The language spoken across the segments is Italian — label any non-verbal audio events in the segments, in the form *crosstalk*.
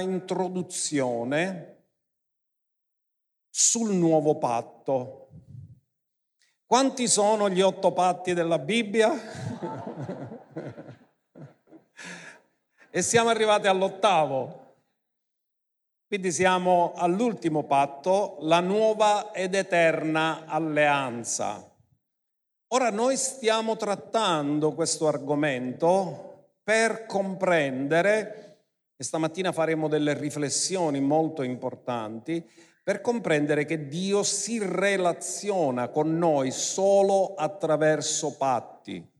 introduzione sul nuovo patto. Quanti sono gli otto patti della Bibbia? *laughs* e siamo arrivati all'ottavo. Quindi siamo all'ultimo patto, la nuova ed eterna alleanza. Ora noi stiamo trattando questo argomento per comprendere, e stamattina faremo delle riflessioni molto importanti, per comprendere che Dio si relaziona con noi solo attraverso patti.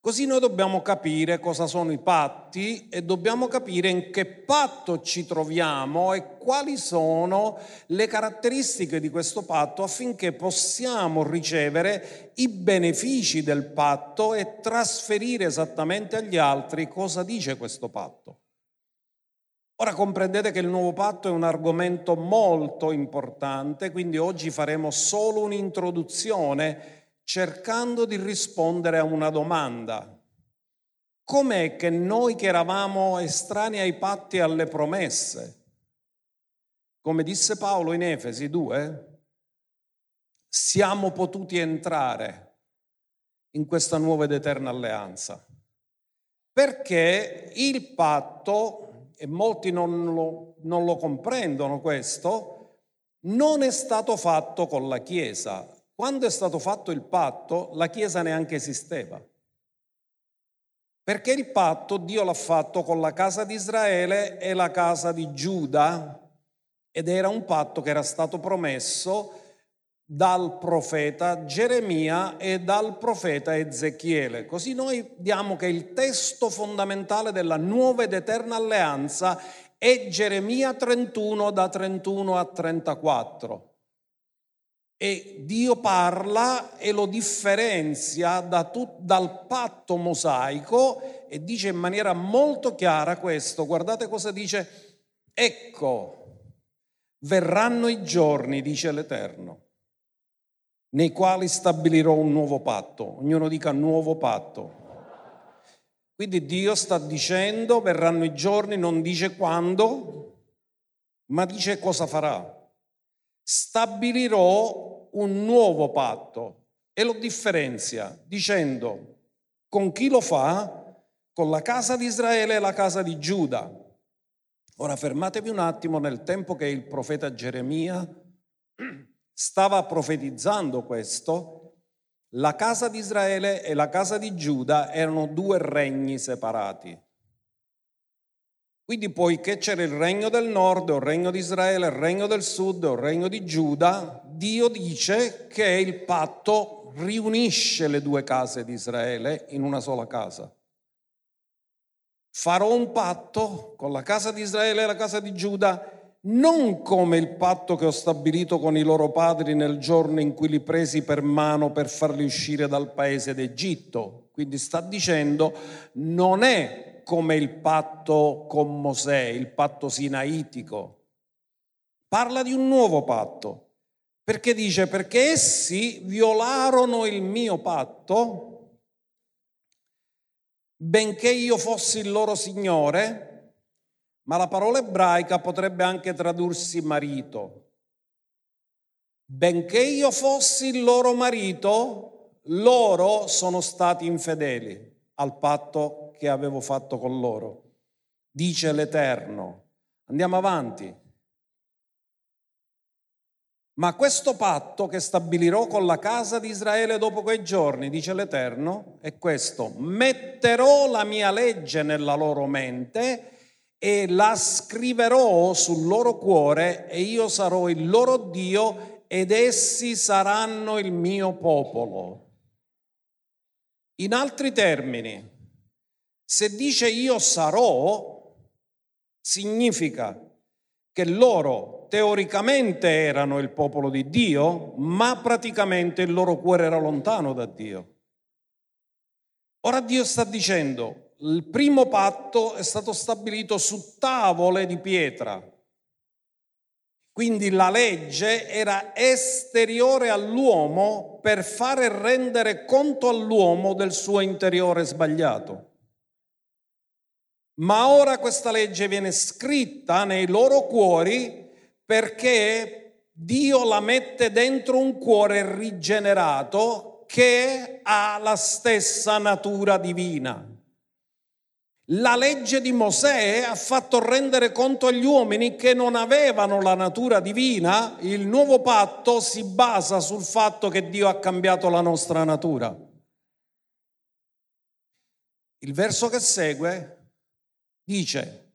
Così noi dobbiamo capire cosa sono i patti e dobbiamo capire in che patto ci troviamo e quali sono le caratteristiche di questo patto affinché possiamo ricevere i benefici del patto e trasferire esattamente agli altri cosa dice questo patto. Ora comprendete che il nuovo patto è un argomento molto importante, quindi oggi faremo solo un'introduzione cercando di rispondere a una domanda. Com'è che noi che eravamo estranei ai patti e alle promesse, come disse Paolo in Efesi 2, siamo potuti entrare in questa nuova ed eterna alleanza? Perché il patto, e molti non lo, non lo comprendono questo, non è stato fatto con la Chiesa, quando è stato fatto il patto, la Chiesa neanche esisteva. Perché il patto Dio l'ha fatto con la casa di Israele e la casa di Giuda. Ed era un patto che era stato promesso dal profeta Geremia e dal profeta Ezechiele. Così noi diamo che il testo fondamentale della nuova ed eterna alleanza è Geremia 31 da 31 a 34. E Dio parla e lo differenzia da tut, dal patto mosaico e dice in maniera molto chiara questo. Guardate cosa dice. Ecco, verranno i giorni, dice l'Eterno, nei quali stabilirò un nuovo patto. Ognuno dica nuovo patto. Quindi Dio sta dicendo, verranno i giorni, non dice quando, ma dice cosa farà. Stabilirò un nuovo patto e lo differenzia dicendo con chi lo fa? Con la casa di Israele e la casa di Giuda. Ora fermatevi un attimo nel tempo che il profeta Geremia stava profetizzando questo, la casa di Israele e la casa di Giuda erano due regni separati. Quindi poiché c'era il regno del nord, il regno di Israele, il regno del sud, il regno di Giuda, Dio dice che il patto riunisce le due case di Israele in una sola casa. Farò un patto con la casa di Israele e la casa di Giuda, non come il patto che ho stabilito con i loro padri nel giorno in cui li presi per mano per farli uscire dal paese d'Egitto. Quindi sta dicendo, non è come il patto con Mosè, il patto sinaitico. Parla di un nuovo patto, perché dice perché essi violarono il mio patto, benché io fossi il loro Signore, ma la parola ebraica potrebbe anche tradursi marito. Benché io fossi il loro marito, loro sono stati infedeli al patto che avevo fatto con loro, dice l'Eterno. Andiamo avanti. Ma questo patto che stabilirò con la casa di Israele dopo quei giorni, dice l'Eterno, è questo. Metterò la mia legge nella loro mente e la scriverò sul loro cuore e io sarò il loro Dio ed essi saranno il mio popolo. In altri termini, se dice io sarò, significa che loro teoricamente erano il popolo di Dio, ma praticamente il loro cuore era lontano da Dio. Ora Dio sta dicendo, il primo patto è stato stabilito su tavole di pietra, quindi la legge era esteriore all'uomo per fare rendere conto all'uomo del suo interiore sbagliato. ma ora questa legge viene scritta nei loro cuori perché Dio la mette dentro un cuore rigenerato che ha la stessa natura divina. La legge di Mosè ha fatto rendere conto agli uomini che non avevano la natura divina, il nuovo patto si basa sul fatto che Dio ha cambiato la nostra natura. Il verso che segue dice,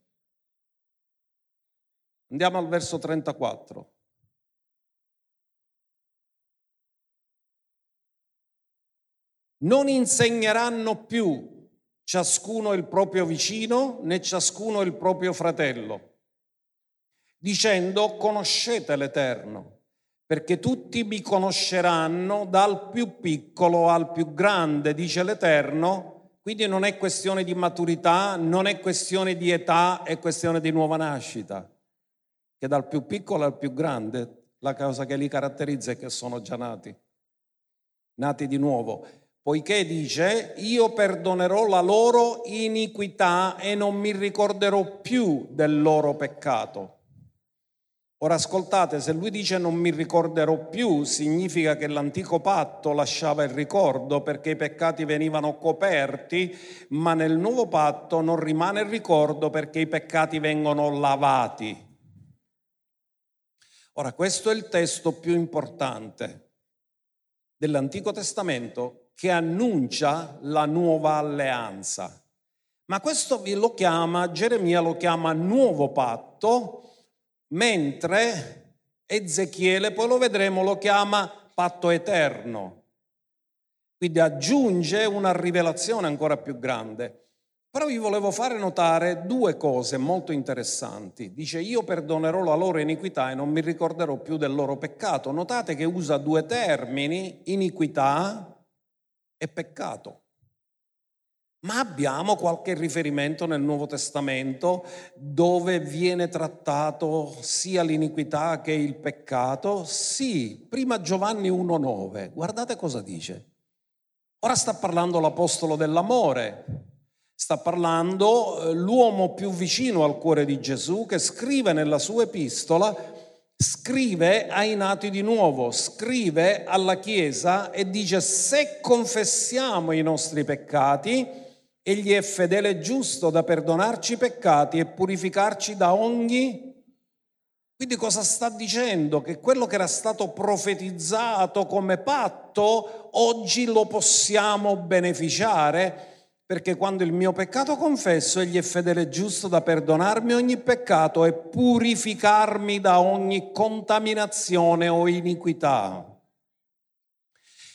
andiamo al verso 34. Non insegneranno più ciascuno il proprio vicino né ciascuno il proprio fratello, dicendo conoscete l'Eterno, perché tutti mi conosceranno dal più piccolo al più grande, dice l'Eterno, quindi non è questione di maturità, non è questione di età, è questione di nuova nascita. Che dal più piccolo al più grande la cosa che li caratterizza è che sono già nati, nati di nuovo. Poiché dice, io perdonerò la loro iniquità e non mi ricorderò più del loro peccato. Ora ascoltate, se lui dice non mi ricorderò più, significa che l'antico patto lasciava il ricordo perché i peccati venivano coperti, ma nel nuovo patto non rimane il ricordo perché i peccati vengono lavati. Ora, questo è il testo più importante dell'Antico Testamento che annuncia la nuova alleanza. Ma questo lo chiama, Geremia lo chiama nuovo patto mentre Ezechiele, poi lo vedremo, lo chiama patto eterno. Quindi aggiunge una rivelazione ancora più grande. Però vi volevo fare notare due cose molto interessanti. Dice io perdonerò la loro iniquità e non mi ricorderò più del loro peccato. Notate che usa due termini, iniquità e peccato. Ma abbiamo qualche riferimento nel Nuovo Testamento dove viene trattato sia l'iniquità che il peccato? Sì, prima Giovanni 1.9, guardate cosa dice. Ora sta parlando l'Apostolo dell'amore, sta parlando eh, l'uomo più vicino al cuore di Gesù che scrive nella sua epistola, scrive ai nati di nuovo, scrive alla Chiesa e dice se confessiamo i nostri peccati, Egli è fedele e giusto da perdonarci i peccati e purificarci da ogni... Quindi cosa sta dicendo? Che quello che era stato profetizzato come patto, oggi lo possiamo beneficiare perché quando il mio peccato confesso, egli è fedele e giusto da perdonarmi ogni peccato e purificarmi da ogni contaminazione o iniquità.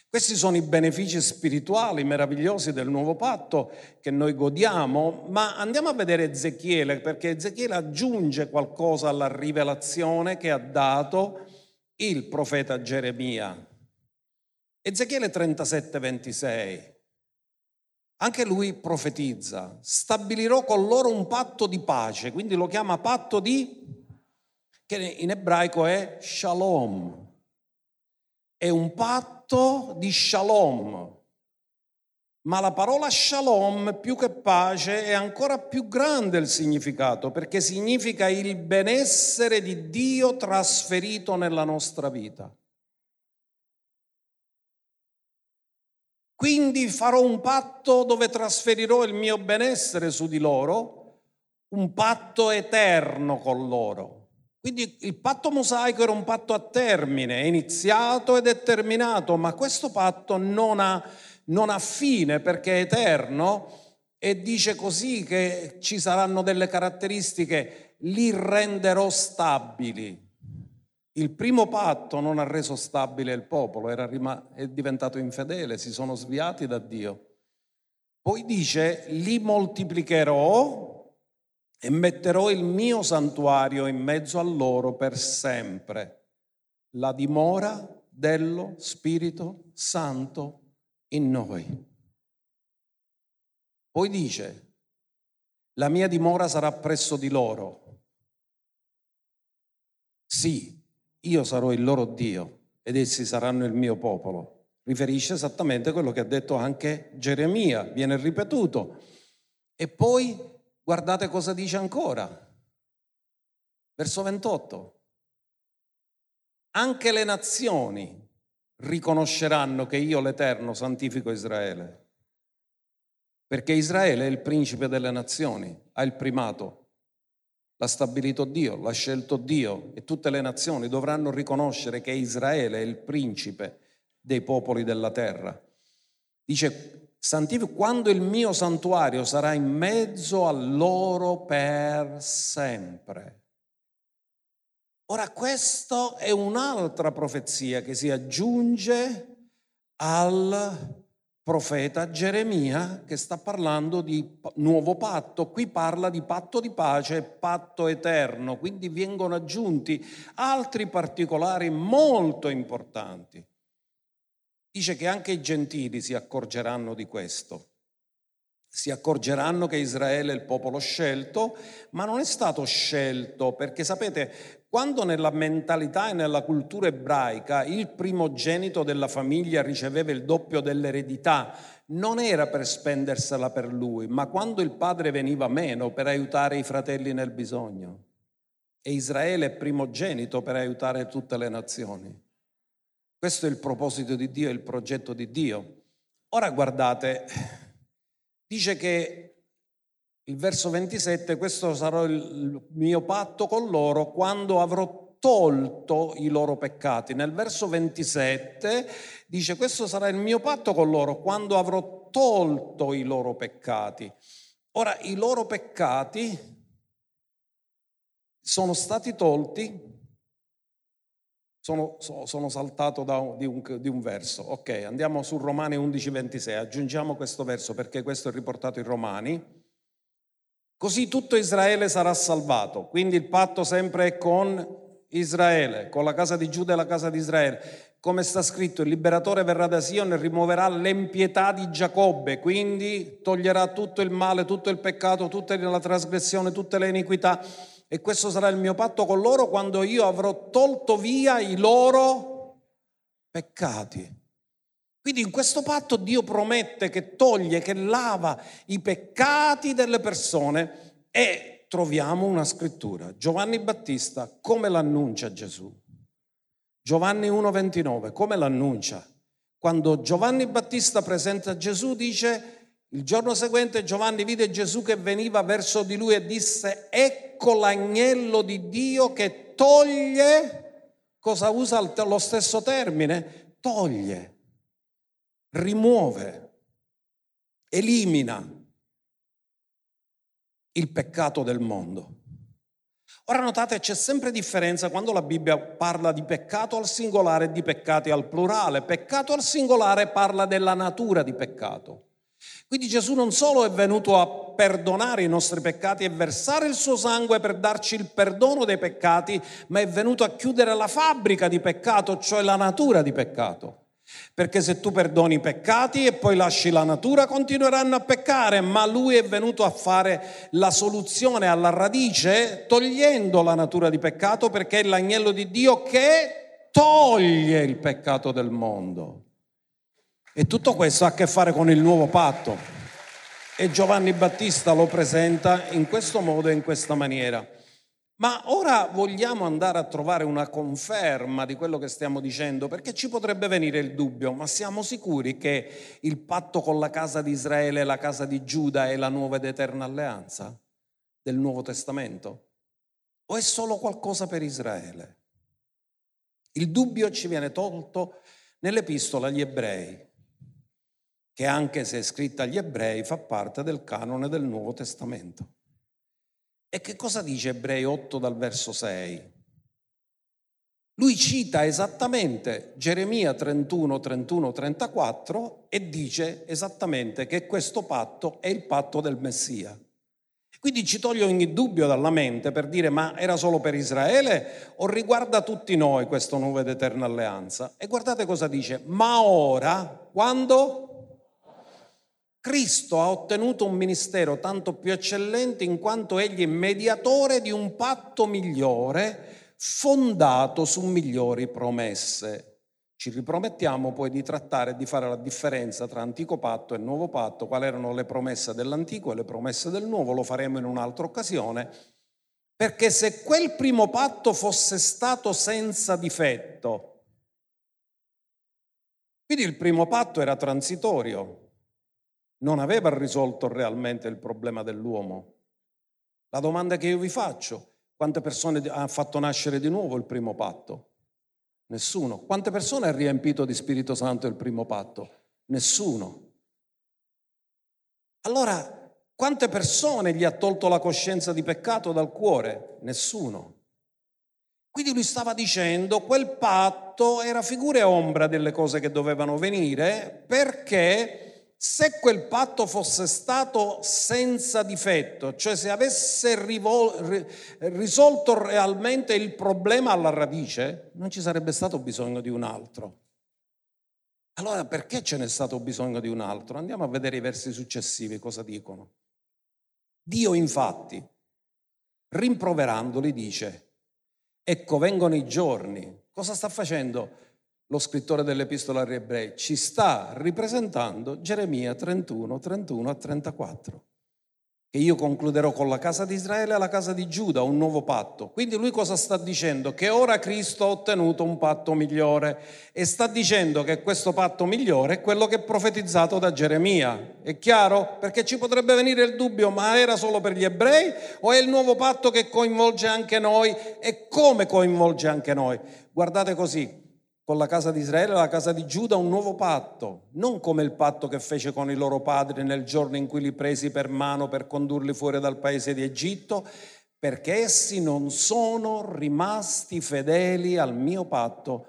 Questi sono i benefici spirituali meravigliosi del nuovo patto che noi godiamo, ma andiamo a vedere Ezechiele perché Ezechiele aggiunge qualcosa alla rivelazione che ha dato il profeta Geremia. Ezechiele 37, 26. Anche lui profetizza, stabilirò con loro un patto di pace, quindi lo chiama patto di, che in ebraico è shalom. È un patto di shalom. Ma la parola shalom, più che pace, è ancora più grande il significato, perché significa il benessere di Dio trasferito nella nostra vita. Quindi farò un patto dove trasferirò il mio benessere su di loro, un patto eterno con loro. Quindi il patto mosaico era un patto a termine, è iniziato ed è terminato, ma questo patto non ha, non ha fine perché è eterno e dice così che ci saranno delle caratteristiche, li renderò stabili. Il primo patto non ha reso stabile il popolo, era rim- è diventato infedele, si sono sviati da Dio. Poi dice, li moltiplicherò e metterò il mio santuario in mezzo a loro per sempre, la dimora dello Spirito Santo in noi. Poi dice, la mia dimora sarà presso di loro. Sì, io sarò il loro Dio ed essi saranno il mio popolo. Riferisce esattamente quello che ha detto anche Geremia, viene ripetuto. E poi Guardate cosa dice ancora. Verso 28. Anche le nazioni riconosceranno che io l'Eterno santifico Israele. Perché Israele è il principe delle nazioni, ha il primato. L'ha stabilito Dio, l'ha scelto Dio e tutte le nazioni dovranno riconoscere che Israele è il principe dei popoli della terra. Dice, quando il mio santuario sarà in mezzo a loro per sempre. Ora questa è un'altra profezia che si aggiunge al profeta Geremia che sta parlando di nuovo patto, qui parla di patto di pace patto eterno, quindi vengono aggiunti altri particolari molto importanti. Dice che anche i gentili si accorgeranno di questo. Si accorgeranno che Israele è il popolo scelto, ma non è stato scelto perché sapete, quando nella mentalità e nella cultura ebraica il primogenito della famiglia riceveva il doppio dell'eredità, non era per spendersela per lui, ma quando il padre veniva meno per aiutare i fratelli nel bisogno. E Israele è primogenito per aiutare tutte le nazioni. Questo è il proposito di Dio, il progetto di Dio. Ora guardate, dice che il verso 27, questo sarà il mio patto con loro quando avrò tolto i loro peccati. Nel verso 27 dice questo sarà il mio patto con loro quando avrò tolto i loro peccati. Ora, i loro peccati sono stati tolti, sono, sono saltato da, di, un, di un verso. Ok, andiamo su Romani 11, 26, aggiungiamo questo verso perché questo è riportato in Romani. Così tutto Israele sarà salvato. Quindi il patto sempre è con Israele, con la casa di Giuda e la casa di Israele. Come sta scritto, il liberatore verrà da Sion e rimuoverà l'empietà di Giacobbe, quindi toglierà tutto il male, tutto il peccato, tutta la trasgressione, tutte le iniquità. E questo sarà il mio patto con loro quando io avrò tolto via i loro peccati. Quindi in questo patto Dio promette che toglie, che lava i peccati delle persone e troviamo una scrittura. Giovanni Battista come l'annuncia Gesù? Giovanni 1,29, come l'annuncia? Quando Giovanni Battista presenta Gesù dice, il giorno seguente Giovanni vide Gesù che veniva verso di lui e disse, ecco l'agnello di Dio che toglie, cosa usa lo stesso termine? Toglie rimuove, elimina il peccato del mondo. Ora notate, c'è sempre differenza quando la Bibbia parla di peccato al singolare e di peccati al plurale. Peccato al singolare parla della natura di peccato. Quindi Gesù non solo è venuto a perdonare i nostri peccati e versare il suo sangue per darci il perdono dei peccati, ma è venuto a chiudere la fabbrica di peccato, cioè la natura di peccato. Perché se tu perdoni i peccati e poi lasci la natura, continueranno a peccare, ma lui è venuto a fare la soluzione alla radice togliendo la natura di peccato perché è l'agnello di Dio che toglie il peccato del mondo. E tutto questo ha a che fare con il nuovo patto. E Giovanni Battista lo presenta in questo modo e in questa maniera. Ma ora vogliamo andare a trovare una conferma di quello che stiamo dicendo, perché ci potrebbe venire il dubbio, ma siamo sicuri che il patto con la casa di Israele e la casa di Giuda è la nuova ed eterna alleanza del Nuovo Testamento? O è solo qualcosa per Israele? Il dubbio ci viene tolto nell'epistola agli ebrei, che anche se è scritta agli ebrei fa parte del canone del Nuovo Testamento. E che cosa dice Ebrei 8 dal verso 6? Lui cita esattamente Geremia 31, 31, 34 e dice esattamente che questo patto è il patto del Messia. Quindi ci toglie ogni dubbio dalla mente per dire ma era solo per Israele o riguarda tutti noi questa nuova ed eterna alleanza? E guardate cosa dice, ma ora, quando? Cristo ha ottenuto un ministero tanto più eccellente in quanto egli è mediatore di un patto migliore fondato su migliori promesse. ci ripromettiamo poi di trattare di fare la differenza tra antico patto e nuovo patto, quali erano le promesse dell'antico e le promesse del nuovo, lo faremo in un'altra occasione, perché se quel primo patto fosse stato senza difetto, quindi il primo patto era transitorio, non aveva risolto realmente il problema dell'uomo. La domanda che io vi faccio, quante persone ha fatto nascere di nuovo il primo patto? Nessuno. Quante persone ha riempito di Spirito Santo il primo patto? Nessuno. Allora, quante persone gli ha tolto la coscienza di peccato dal cuore? Nessuno. Quindi lui stava dicendo quel patto era figura e ombra delle cose che dovevano venire perché se quel patto fosse stato senza difetto, cioè se avesse rivol- risolto realmente il problema alla radice, non ci sarebbe stato bisogno di un altro. Allora perché ce n'è stato bisogno di un altro? Andiamo a vedere i versi successivi cosa dicono. Dio infatti, rimproverandoli, dice, ecco vengono i giorni. Cosa sta facendo? Lo scrittore dell'Epistola agli Ebrei, ci sta ripresentando Geremia 31, 31 a 34. E io concluderò con la casa di Israele e la casa di Giuda un nuovo patto. Quindi lui cosa sta dicendo? Che ora Cristo ha ottenuto un patto migliore e sta dicendo che questo patto migliore è quello che è profetizzato da Geremia. È chiaro? Perché ci potrebbe venire il dubbio, ma era solo per gli ebrei o è il nuovo patto che coinvolge anche noi e come coinvolge anche noi? Guardate così, con la casa di Israele e la casa di Giuda un nuovo patto, non come il patto che fece con i loro padri nel giorno in cui li presi per mano per condurli fuori dal paese di Egitto, perché essi non sono rimasti fedeli al mio patto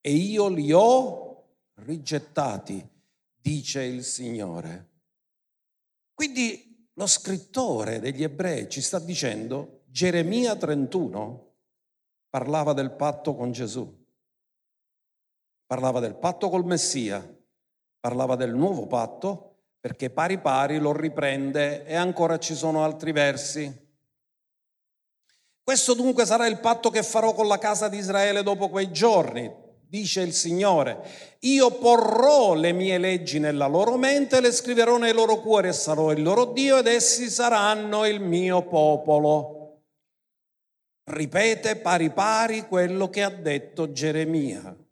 e io li ho rigettati, dice il Signore. Quindi lo scrittore degli ebrei ci sta dicendo, Geremia 31 parlava del patto con Gesù parlava del patto col Messia, parlava del nuovo patto, perché pari pari lo riprende e ancora ci sono altri versi. Questo dunque sarà il patto che farò con la casa di Israele dopo quei giorni, dice il Signore. Io porrò le mie leggi nella loro mente, le scriverò nei loro cuori e sarò il loro Dio ed essi saranno il mio popolo. Ripete pari pari quello che ha detto Geremia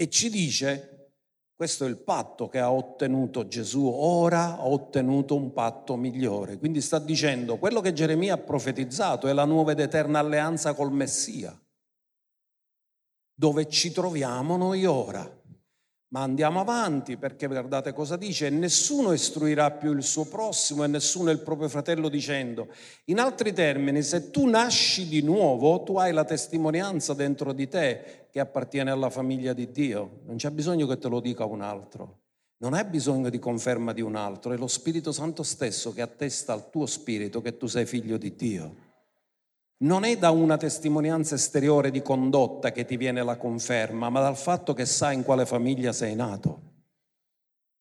e ci dice, questo è il patto che ha ottenuto Gesù, ora ha ottenuto un patto migliore. Quindi sta dicendo, quello che Geremia ha profetizzato è la nuova ed eterna alleanza col Messia, dove ci troviamo noi ora. Ma andiamo avanti perché guardate cosa dice, nessuno istruirà più il suo prossimo e nessuno il proprio fratello dicendo, in altri termini, se tu nasci di nuovo, tu hai la testimonianza dentro di te che appartiene alla famiglia di Dio, non c'è bisogno che te lo dica un altro, non hai bisogno di conferma di un altro, è lo Spirito Santo stesso che attesta al tuo spirito che tu sei figlio di Dio. Non è da una testimonianza esteriore di condotta che ti viene la conferma, ma dal fatto che sai in quale famiglia sei nato.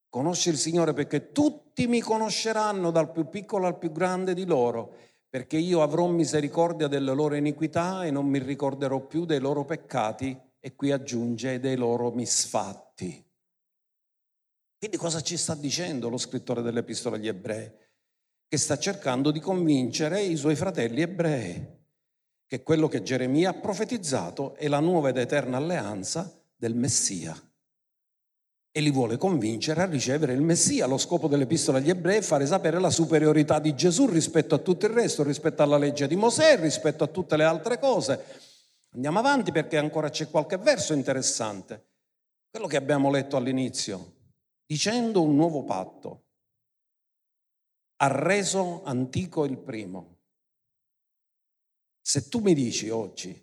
Conosci il Signore perché tutti mi conosceranno, dal più piccolo al più grande di loro, perché io avrò misericordia delle loro iniquità e non mi ricorderò più dei loro peccati, e qui aggiunge dei loro misfatti. Quindi cosa ci sta dicendo lo scrittore dell'Epistola agli Ebrei? Che sta cercando di convincere i suoi fratelli ebrei che quello che Geremia ha profetizzato è la nuova ed eterna alleanza del Messia. E li vuole convincere a ricevere il Messia. Lo scopo dell'epistola agli ebrei è fare sapere la superiorità di Gesù rispetto a tutto il resto, rispetto alla legge di Mosè, rispetto a tutte le altre cose. Andiamo avanti perché ancora c'è qualche verso interessante. Quello che abbiamo letto all'inizio, dicendo un nuovo patto, ha reso antico il primo. Se tu mi dici oggi,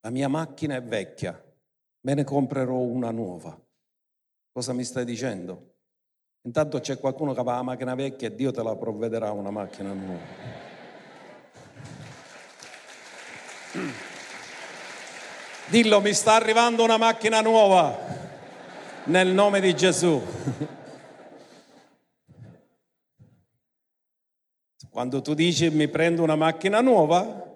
la mia macchina è vecchia, me ne comprerò una nuova, cosa mi stai dicendo? Intanto c'è qualcuno che ha la macchina vecchia e Dio te la provvederà una macchina nuova. *clears throat* Dillo, mi sta arrivando una macchina nuova nel nome di Gesù. *laughs* Quando tu dici mi prendo una macchina nuova,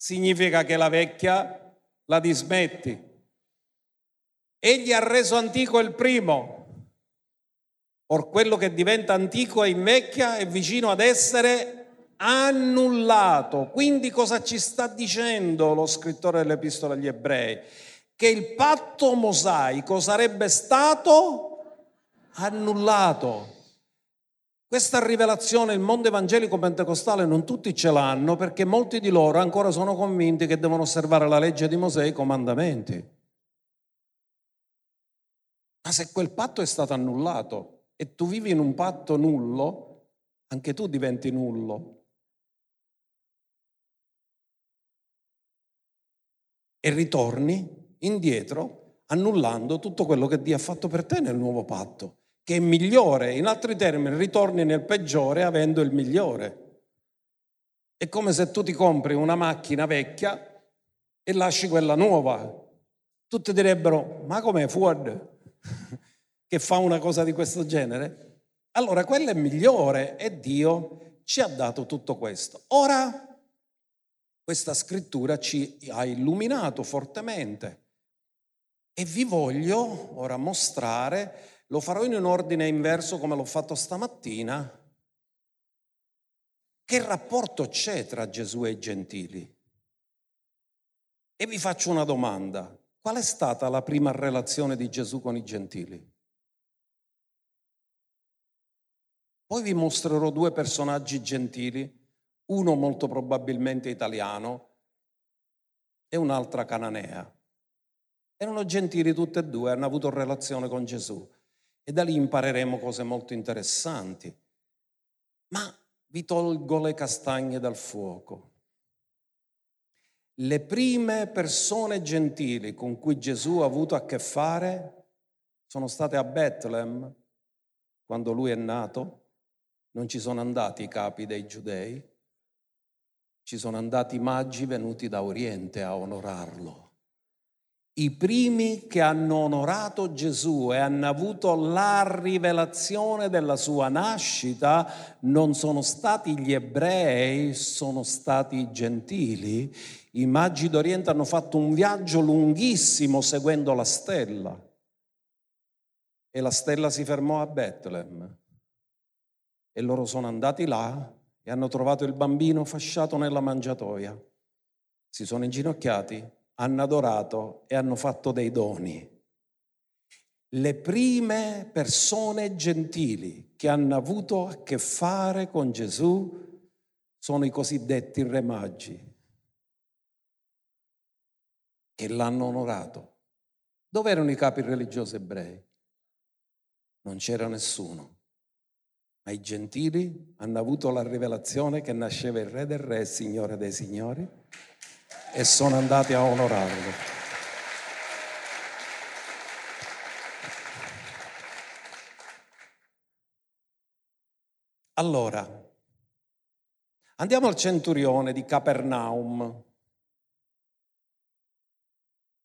significa che la vecchia la dismetti. Egli ha reso antico il primo. Or quello che diventa antico e invecchia è vicino ad essere annullato. Quindi cosa ci sta dicendo lo scrittore dell'Epistola agli Ebrei? Che il patto mosaico sarebbe stato annullato. Questa rivelazione il mondo evangelico pentecostale non tutti ce l'hanno perché molti di loro ancora sono convinti che devono osservare la legge di Mosè e i comandamenti. Ma se quel patto è stato annullato e tu vivi in un patto nullo, anche tu diventi nullo. E ritorni indietro annullando tutto quello che Dio ha fatto per te nel nuovo patto, che è migliore. In altri termini, ritorni nel peggiore avendo il migliore. È come se tu ti compri una macchina vecchia e lasci quella nuova. Tutti direbbero, ma com'è Ford? *laughs* che fa una cosa di questo genere? Allora quella è migliore e Dio ci ha dato tutto questo. Ora questa scrittura ci ha illuminato fortemente e vi voglio ora mostrare, lo farò in un ordine inverso come l'ho fatto stamattina, che rapporto c'è tra Gesù e i gentili? E vi faccio una domanda. Qual è stata la prima relazione di Gesù con i gentili? Poi vi mostrerò due personaggi gentili, uno molto probabilmente italiano e un'altra cananea. Erano gentili tutte e due, hanno avuto relazione con Gesù e da lì impareremo cose molto interessanti. Ma vi tolgo le castagne dal fuoco. Le prime persone gentili con cui Gesù ha avuto a che fare sono state a Bethlehem, quando lui è nato. Non ci sono andati i capi dei giudei, ci sono andati i magi venuti da Oriente a onorarlo. I primi che hanno onorato Gesù e hanno avuto la rivelazione della sua nascita non sono stati gli ebrei, sono stati i gentili. I magi d'Oriente hanno fatto un viaggio lunghissimo seguendo la stella. E la stella si fermò a Betlem. E loro sono andati là e hanno trovato il bambino fasciato nella mangiatoia. Si sono inginocchiati, hanno adorato e hanno fatto dei doni. Le prime persone gentili che hanno avuto a che fare con Gesù sono i cosiddetti re magi e l'hanno onorato. Dove erano i capi religiosi ebrei? Non c'era nessuno. Ma i gentili hanno avuto la rivelazione che nasceva il re del re, il signore dei signori, e sono andati a onorarlo. Allora, andiamo al centurione di Capernaum.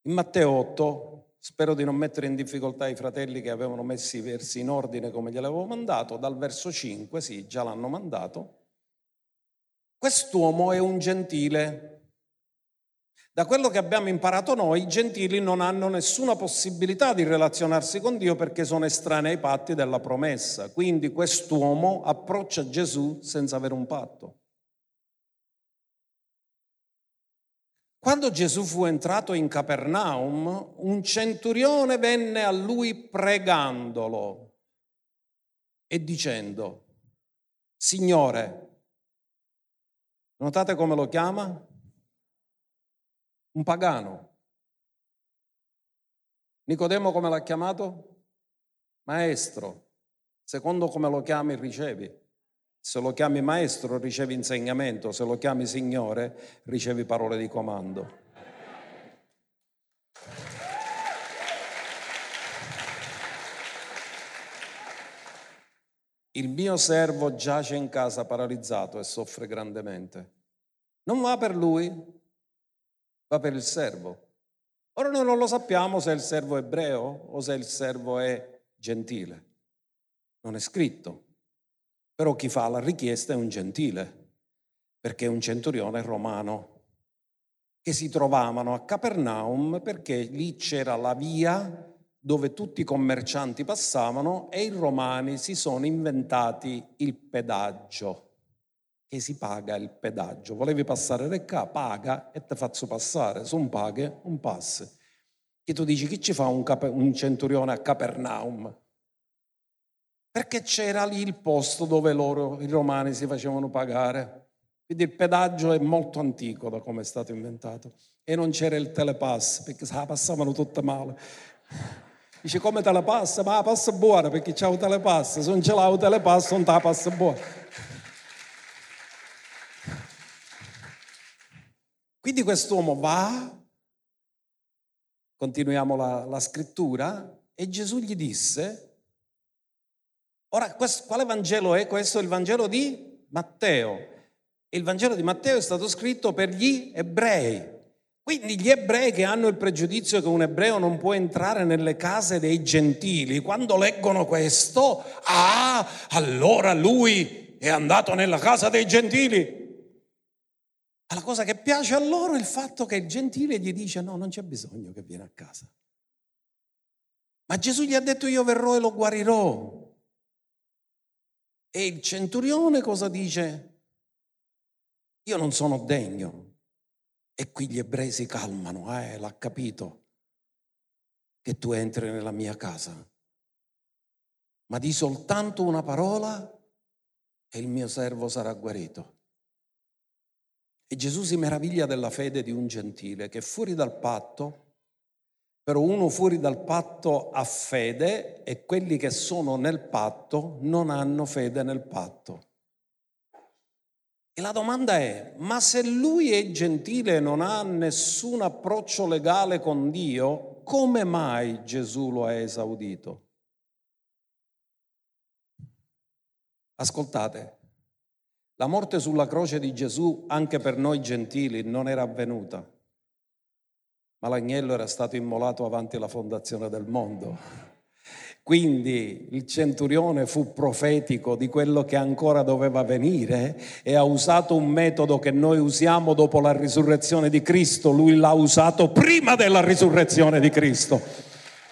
In Matteo 8, spero di non mettere in difficoltà i fratelli che avevano messo i versi in ordine come gliel'avevo mandato, dal verso 5, sì, già l'hanno mandato. Quest'uomo è un gentile. Da quello che abbiamo imparato noi, i gentili non hanno nessuna possibilità di relazionarsi con Dio perché sono estranei ai patti della promessa. Quindi quest'uomo approccia Gesù senza avere un patto. Quando Gesù fu entrato in Capernaum, un centurione venne a lui pregandolo e dicendo, Signore, notate come lo chiama? Un pagano. Nicodemo come l'ha chiamato? Maestro. Secondo come lo chiami ricevi. Se lo chiami maestro ricevi insegnamento, se lo chiami Signore ricevi parole di comando. Il mio servo giace in casa paralizzato e soffre grandemente. Non va per lui, va per il servo. Ora noi non lo sappiamo se il servo è ebreo o se il servo è gentile. Non è scritto. Però chi fa la richiesta è un gentile, perché è un centurione romano, che si trovavano a Capernaum perché lì c'era la via dove tutti i commercianti passavano e i romani si sono inventati il pedaggio, che si paga il pedaggio. Volevi passare qua, paga e ti faccio passare. Sono paghe, un passo. Che tu dici, chi ci fa un, cap- un centurione a Capernaum? Perché c'era lì il posto dove loro, i romani, si facevano pagare. Quindi il pedaggio è molto antico da come è stato inventato. E non c'era il telepass, perché se la passavano tutte male. Dice come te la passa? Ma la passa buona perché c'è un telepass. Se non ce l'ha un telepass non te la passa buona. Quindi quest'uomo va, continuiamo la, la scrittura, e Gesù gli disse, ora questo, quale Vangelo è? Questo il Vangelo di Matteo. Il Vangelo di Matteo è stato scritto per gli ebrei. Quindi gli ebrei che hanno il pregiudizio che un ebreo non può entrare nelle case dei gentili, quando leggono questo, ah, allora lui è andato nella casa dei gentili. La cosa che piace a loro è il fatto che il gentile gli dice no, non c'è bisogno che viene a casa. Ma Gesù gli ha detto io verrò e lo guarirò. E il centurione cosa dice? Io non sono degno e qui gli ebrei si calmano, eh, l'ha capito che tu entri nella mia casa. Ma di soltanto una parola e il mio servo sarà guarito. E Gesù si meraviglia della fede di un gentile che fuori dal patto, però uno fuori dal patto ha fede e quelli che sono nel patto non hanno fede nel patto. E la domanda è, ma se lui è gentile e non ha nessun approccio legale con Dio, come mai Gesù lo ha esaudito? Ascoltate, la morte sulla croce di Gesù anche per noi gentili non era avvenuta, ma l'agnello era stato immolato avanti la fondazione del mondo. Quindi il centurione fu profetico di quello che ancora doveva venire e ha usato un metodo che noi usiamo dopo la risurrezione di Cristo. Lui l'ha usato prima della risurrezione di Cristo.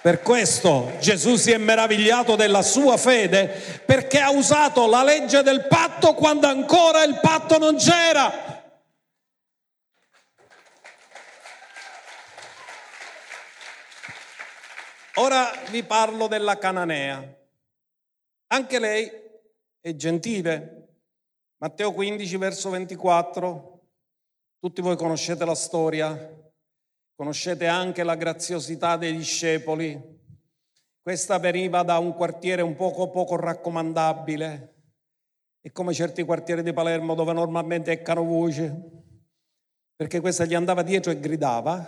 Per questo Gesù si è meravigliato della sua fede perché ha usato la legge del patto quando ancora il patto non c'era. Ora vi parlo della Cananea. Anche lei è gentile. Matteo 15, verso 24. Tutti voi conoscete la storia, conoscete anche la graziosità dei discepoli. Questa veniva da un quartiere un poco poco raccomandabile, e come certi quartieri di Palermo dove normalmente eccano voce, perché questa gli andava dietro e gridava,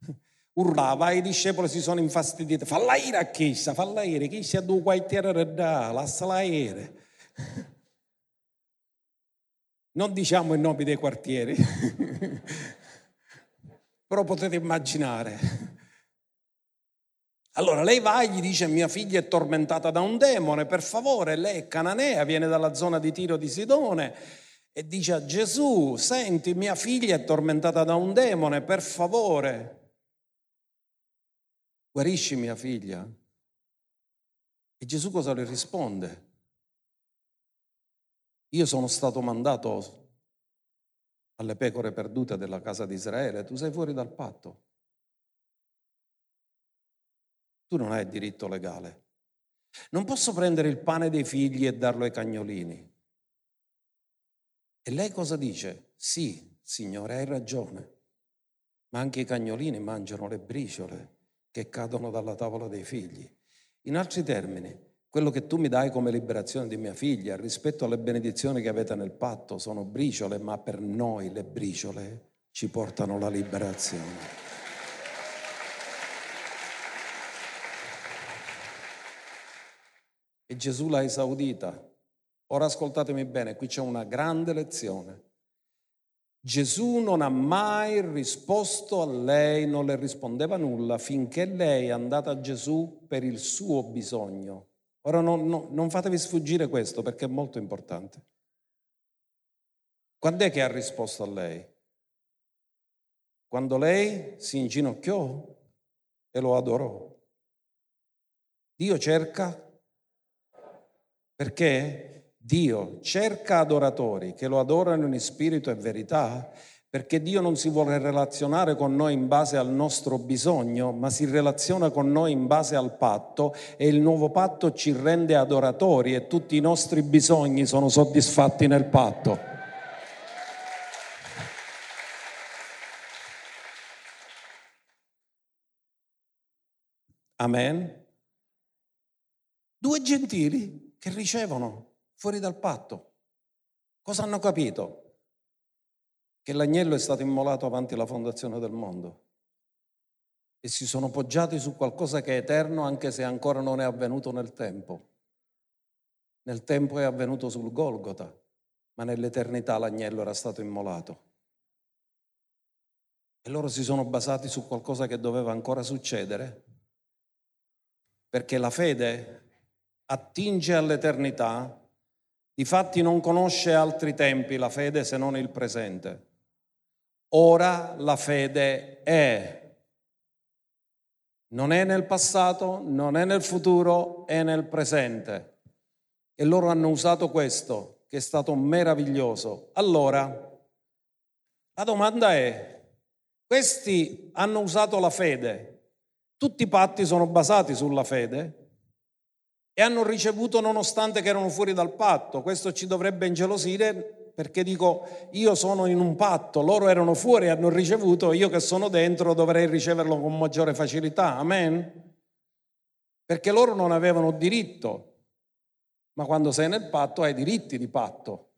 *laughs* urlava e i discepoli si sono infastiditi. Falla ire a chissà, falla ire, chissà due quartiere da, lasciala ire. *laughs* Non diciamo i nomi dei quartieri, *laughs* però potete immaginare. Allora lei va e gli dice mia figlia è tormentata da un demone, per favore, lei è cananea, viene dalla zona di Tiro di Sidone e dice a Gesù, senti mia figlia è tormentata da un demone, per favore, guarisci mia figlia? E Gesù cosa le risponde? Io sono stato mandato alle pecore perdute della casa di Israele, tu sei fuori dal patto. Tu non hai diritto legale. Non posso prendere il pane dei figli e darlo ai cagnolini. E lei cosa dice? Sì, Signore, hai ragione, ma anche i cagnolini mangiano le briciole che cadono dalla tavola dei figli. In altri termini, quello che tu mi dai come liberazione di mia figlia rispetto alle benedizioni che avete nel patto sono briciole, ma per noi le briciole ci portano la liberazione. E Gesù l'ha esaudita. Ora ascoltatemi bene, qui c'è una grande lezione. Gesù non ha mai risposto a lei, non le rispondeva nulla finché lei è andata a Gesù per il suo bisogno. Ora non, non, non fatevi sfuggire questo perché è molto importante. Quando è che ha risposto a lei? Quando lei si inginocchiò e lo adorò. Dio cerca perché Dio cerca adoratori che lo adorano in spirito e verità, perché Dio non si vuole relazionare con noi in base al nostro bisogno, ma si relaziona con noi in base al patto e il nuovo patto ci rende adoratori e tutti i nostri bisogni sono soddisfatti nel patto. Amen. Due gentili che ricevono fuori dal patto. Cosa hanno capito? Che l'agnello è stato immolato avanti la fondazione del mondo e si sono poggiati su qualcosa che è eterno anche se ancora non è avvenuto nel tempo. Nel tempo è avvenuto sul Golgota, ma nell'eternità l'agnello era stato immolato. E loro si sono basati su qualcosa che doveva ancora succedere, perché la fede attinge all'eternità, difatti non conosce altri tempi la fede se non il presente. Ora la fede è. Non è nel passato, non è nel futuro, è nel presente. E loro hanno usato questo, che è stato meraviglioso. Allora, la domanda è, questi hanno usato la fede, tutti i patti sono basati sulla fede e hanno ricevuto nonostante che erano fuori dal patto. Questo ci dovrebbe ingelosire perché dico io sono in un patto, loro erano fuori e hanno ricevuto, io che sono dentro dovrei riceverlo con maggiore facilità, amen? Perché loro non avevano diritto, ma quando sei nel patto hai diritti di patto.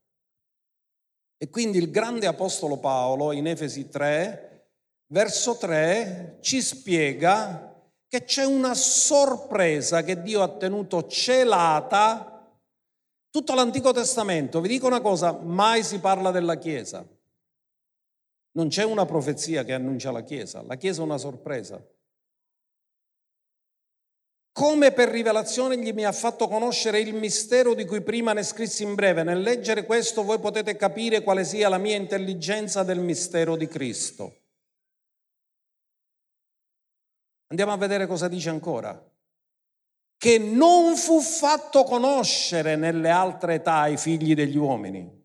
E quindi il grande apostolo Paolo in Efesi 3, verso 3, ci spiega che c'è una sorpresa che Dio ha tenuto celata tutto l'Antico Testamento, vi dico una cosa, mai si parla della Chiesa. Non c'è una profezia che annuncia la Chiesa, la Chiesa è una sorpresa. Come per rivelazione gli mi ha fatto conoscere il mistero di cui prima ne scrissi in breve. Nel leggere questo voi potete capire quale sia la mia intelligenza del mistero di Cristo. Andiamo a vedere cosa dice ancora che non fu fatto conoscere nelle altre età ai figli degli uomini.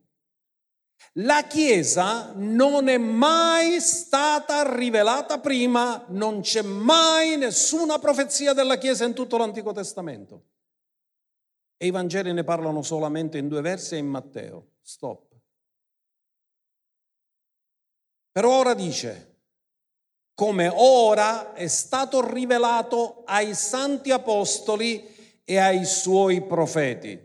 La Chiesa non è mai stata rivelata prima, non c'è mai nessuna profezia della Chiesa in tutto l'Antico Testamento. E i Vangeli ne parlano solamente in due versi e in Matteo. Stop. Però ora dice, come ora è stato rivelato ai santi apostoli e ai suoi profeti.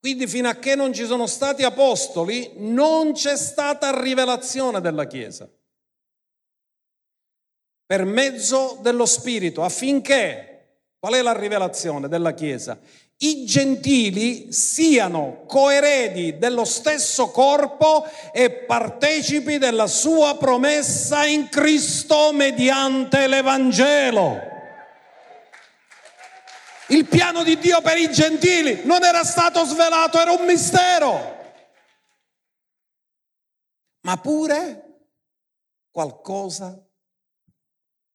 Quindi fino a che non ci sono stati apostoli non c'è stata rivelazione della Chiesa. Per mezzo dello Spirito, affinché, qual è la rivelazione della Chiesa? I gentili siano coeredi dello stesso corpo e partecipi della sua promessa in Cristo mediante l'Evangelo. Il piano di Dio per i gentili non era stato svelato, era un mistero. Ma pure qualcosa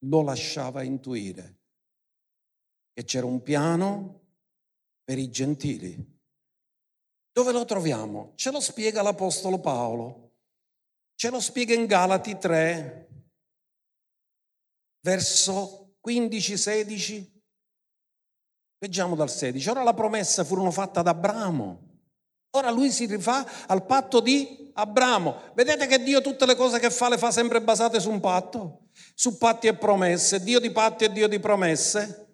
lo lasciava intuire, che c'era un piano per i gentili. Dove lo troviamo? Ce lo spiega l'Apostolo Paolo. Ce lo spiega in Galati 3, verso 15-16. Leggiamo dal 16. Ora la promessa furono fatte ad Abramo. Ora lui si rifà al patto di Abramo. Vedete che Dio tutte le cose che fa le fa sempre basate su un patto, su patti e promesse. Dio di patti e Dio di promesse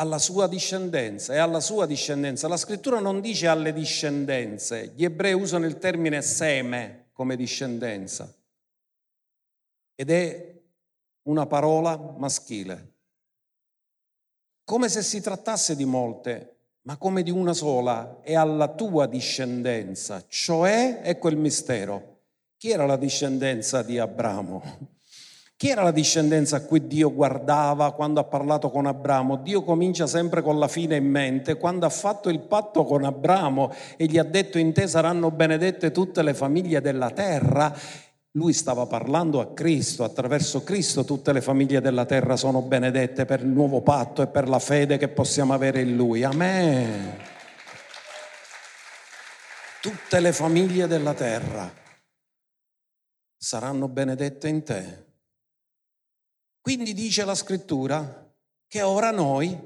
alla sua discendenza e alla sua discendenza. La scrittura non dice alle discendenze, gli ebrei usano il termine seme come discendenza ed è una parola maschile, come se si trattasse di molte, ma come di una sola, e alla tua discendenza, cioè, ecco il mistero, chi era la discendenza di Abramo? Chi era la discendenza a cui Dio guardava quando ha parlato con Abramo? Dio comincia sempre con la fine in mente. Quando ha fatto il patto con Abramo e gli ha detto in te saranno benedette tutte le famiglie della terra, Lui stava parlando a Cristo, attraverso Cristo tutte le famiglie della terra sono benedette per il nuovo patto e per la fede che possiamo avere in Lui. Amen. Tutte le famiglie della terra saranno benedette in te. Quindi dice la scrittura che ora noi,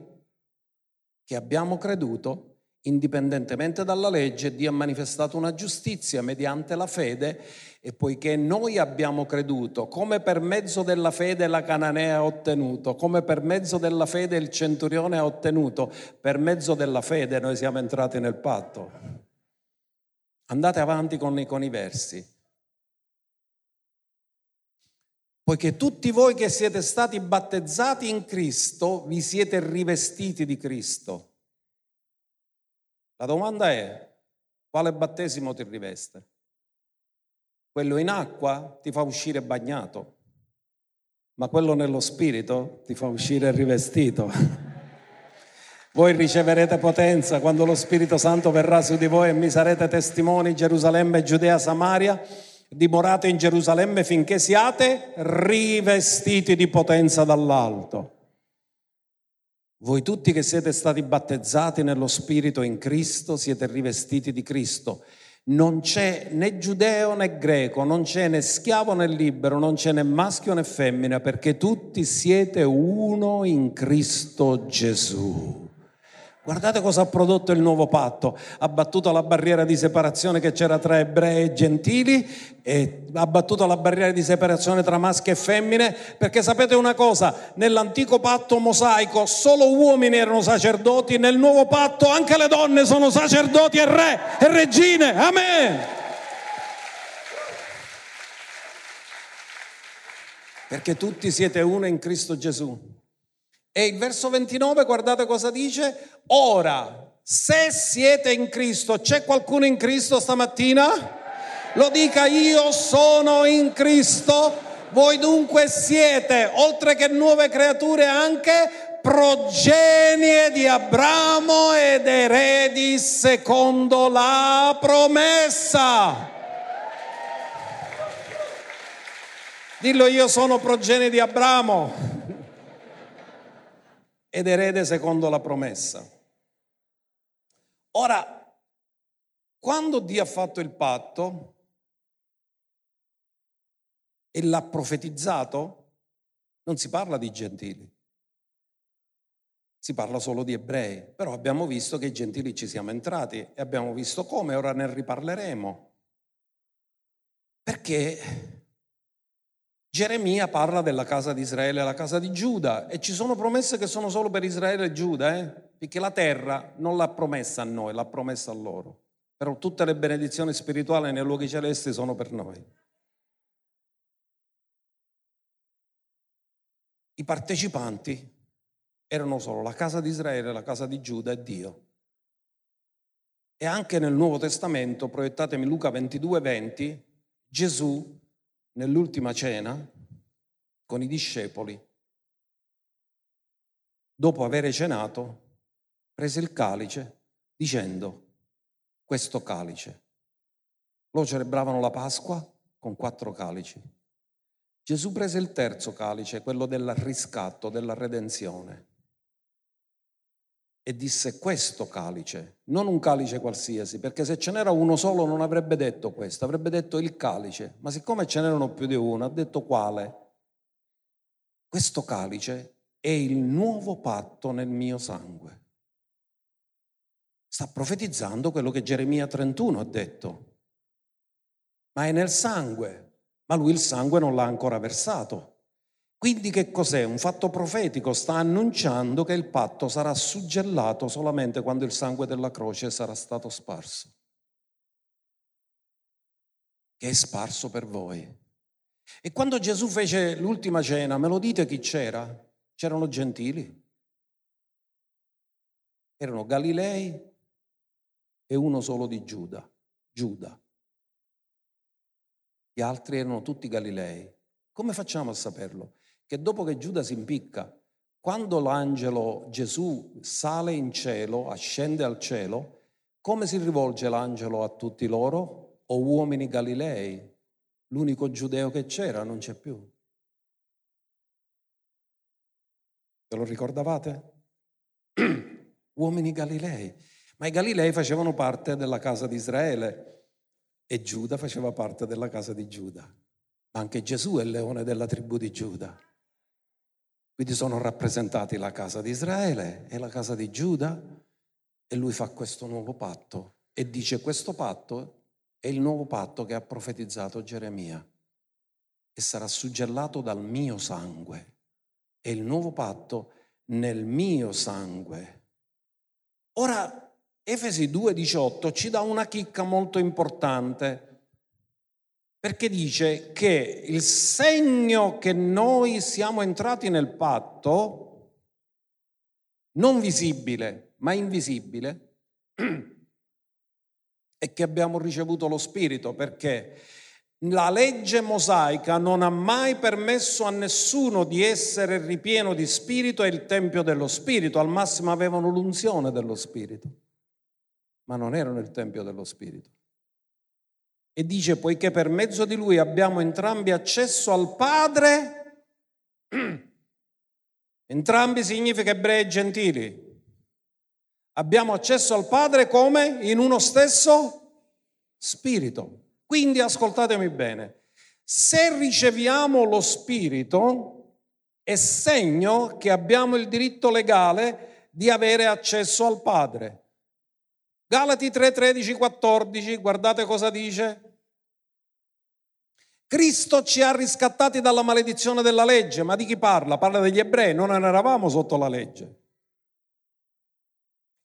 che abbiamo creduto, indipendentemente dalla legge, Dio ha manifestato una giustizia mediante la fede e poiché noi abbiamo creduto, come per mezzo della fede la Cananea ha ottenuto, come per mezzo della fede il centurione ha ottenuto, per mezzo della fede noi siamo entrati nel patto. Andate avanti con i, con i versi. Poiché tutti voi che siete stati battezzati in Cristo, vi siete rivestiti di Cristo. La domanda è, quale battesimo ti riveste? Quello in acqua ti fa uscire bagnato, ma quello nello spirito ti fa uscire rivestito. *laughs* Voi riceverete potenza quando lo Spirito Santo verrà su di voi e mi sarete testimoni Gerusalemme, Giudea, Samaria. Dimorate in Gerusalemme finché siate rivestiti di potenza dall'alto. Voi tutti che siete stati battezzati nello Spirito in Cristo siete rivestiti di Cristo. Non c'è né giudeo né greco, non c'è né schiavo né libero, non c'è né maschio né femmina, perché tutti siete uno in Cristo Gesù. Guardate cosa ha prodotto il nuovo patto. Ha battuto la barriera di separazione che c'era tra ebrei e gentili e ha battuto la barriera di separazione tra maschi e femmine perché sapete una cosa, nell'antico patto mosaico solo uomini erano sacerdoti, nel nuovo patto anche le donne sono sacerdoti e re e regine. Amen. Perché tutti siete uno in Cristo Gesù. E il verso 29, guardate cosa dice. Ora, se siete in Cristo, c'è qualcuno in Cristo stamattina? Lo dica io sono in Cristo. Voi dunque siete, oltre che nuove creature, anche progenie di Abramo ed eredi secondo la promessa. Dillo io sono progenie di Abramo ed erede secondo la promessa. Ora, quando Dio ha fatto il patto e l'ha profetizzato, non si parla di gentili, si parla solo di ebrei, però abbiamo visto che i gentili ci siamo entrati e abbiamo visto come, ora ne riparleremo. Perché Geremia parla della casa di Israele e la casa di Giuda e ci sono promesse che sono solo per Israele e Giuda, eh? perché la terra non l'ha promessa a noi, l'ha promessa a loro. Però tutte le benedizioni spirituali nei luoghi celesti sono per noi. I partecipanti erano solo la casa di Israele, la casa di Giuda e Dio. E anche nel Nuovo Testamento, proiettatemi Luca 22, 20, Gesù nell'ultima cena con i discepoli, dopo aver cenato, prese il calice dicendo, questo calice. Loro celebravano la Pasqua con quattro calici. Gesù prese il terzo calice, quello del riscatto, della redenzione e disse questo calice, non un calice qualsiasi, perché se ce n'era uno solo non avrebbe detto questo, avrebbe detto il calice, ma siccome ce n'erano più di uno, ha detto quale? Questo calice è il nuovo patto nel mio sangue. Sta profetizzando quello che Geremia 31 ha detto, ma è nel sangue, ma lui il sangue non l'ha ancora versato. Quindi che cos'è? Un fatto profetico, sta annunciando che il patto sarà suggellato solamente quando il sangue della croce sarà stato sparso, che è sparso per voi. E quando Gesù fece l'ultima cena, me lo dite chi c'era? C'erano gentili, erano Galilei e uno solo di Giuda, Giuda. Gli altri erano tutti Galilei. Come facciamo a saperlo? Che dopo che Giuda si impicca, quando l'angelo Gesù sale in cielo, ascende al cielo, come si rivolge l'angelo a tutti loro? O uomini Galilei? l'unico giudeo che c'era non c'è più. Ve lo ricordavate? *clears throat* Uomini Galilei. Ma i Galilei facevano parte della casa di Israele e Giuda faceva parte della casa di Giuda. Ma anche Gesù è il leone della tribù di Giuda. Quindi sono rappresentati la casa di Israele e la casa di Giuda e lui fa questo nuovo patto e dice questo patto è il nuovo patto che ha profetizzato Geremia e sarà suggellato dal mio sangue. È il nuovo patto nel mio sangue. Ora Efesi 2:18 ci dà una chicca molto importante perché dice che il segno che noi siamo entrati nel patto, non visibile, ma invisibile, *clears throat* è che abbiamo ricevuto lo Spirito, perché la legge mosaica non ha mai permesso a nessuno di essere ripieno di Spirito e il Tempio dello Spirito, al massimo avevano l'unzione dello Spirito, ma non erano il Tempio dello Spirito. E dice, poiché per mezzo di lui abbiamo entrambi accesso al Padre, *clears throat* entrambi significa ebrei e gentili, abbiamo accesso al Padre come in uno stesso spirito. Quindi ascoltatemi bene, se riceviamo lo spirito è segno che abbiamo il diritto legale di avere accesso al Padre. Galati 3, 13, 14, guardate cosa dice. Cristo ci ha riscattati dalla maledizione della legge, ma di chi parla? Parla degli ebrei, non eravamo sotto la legge.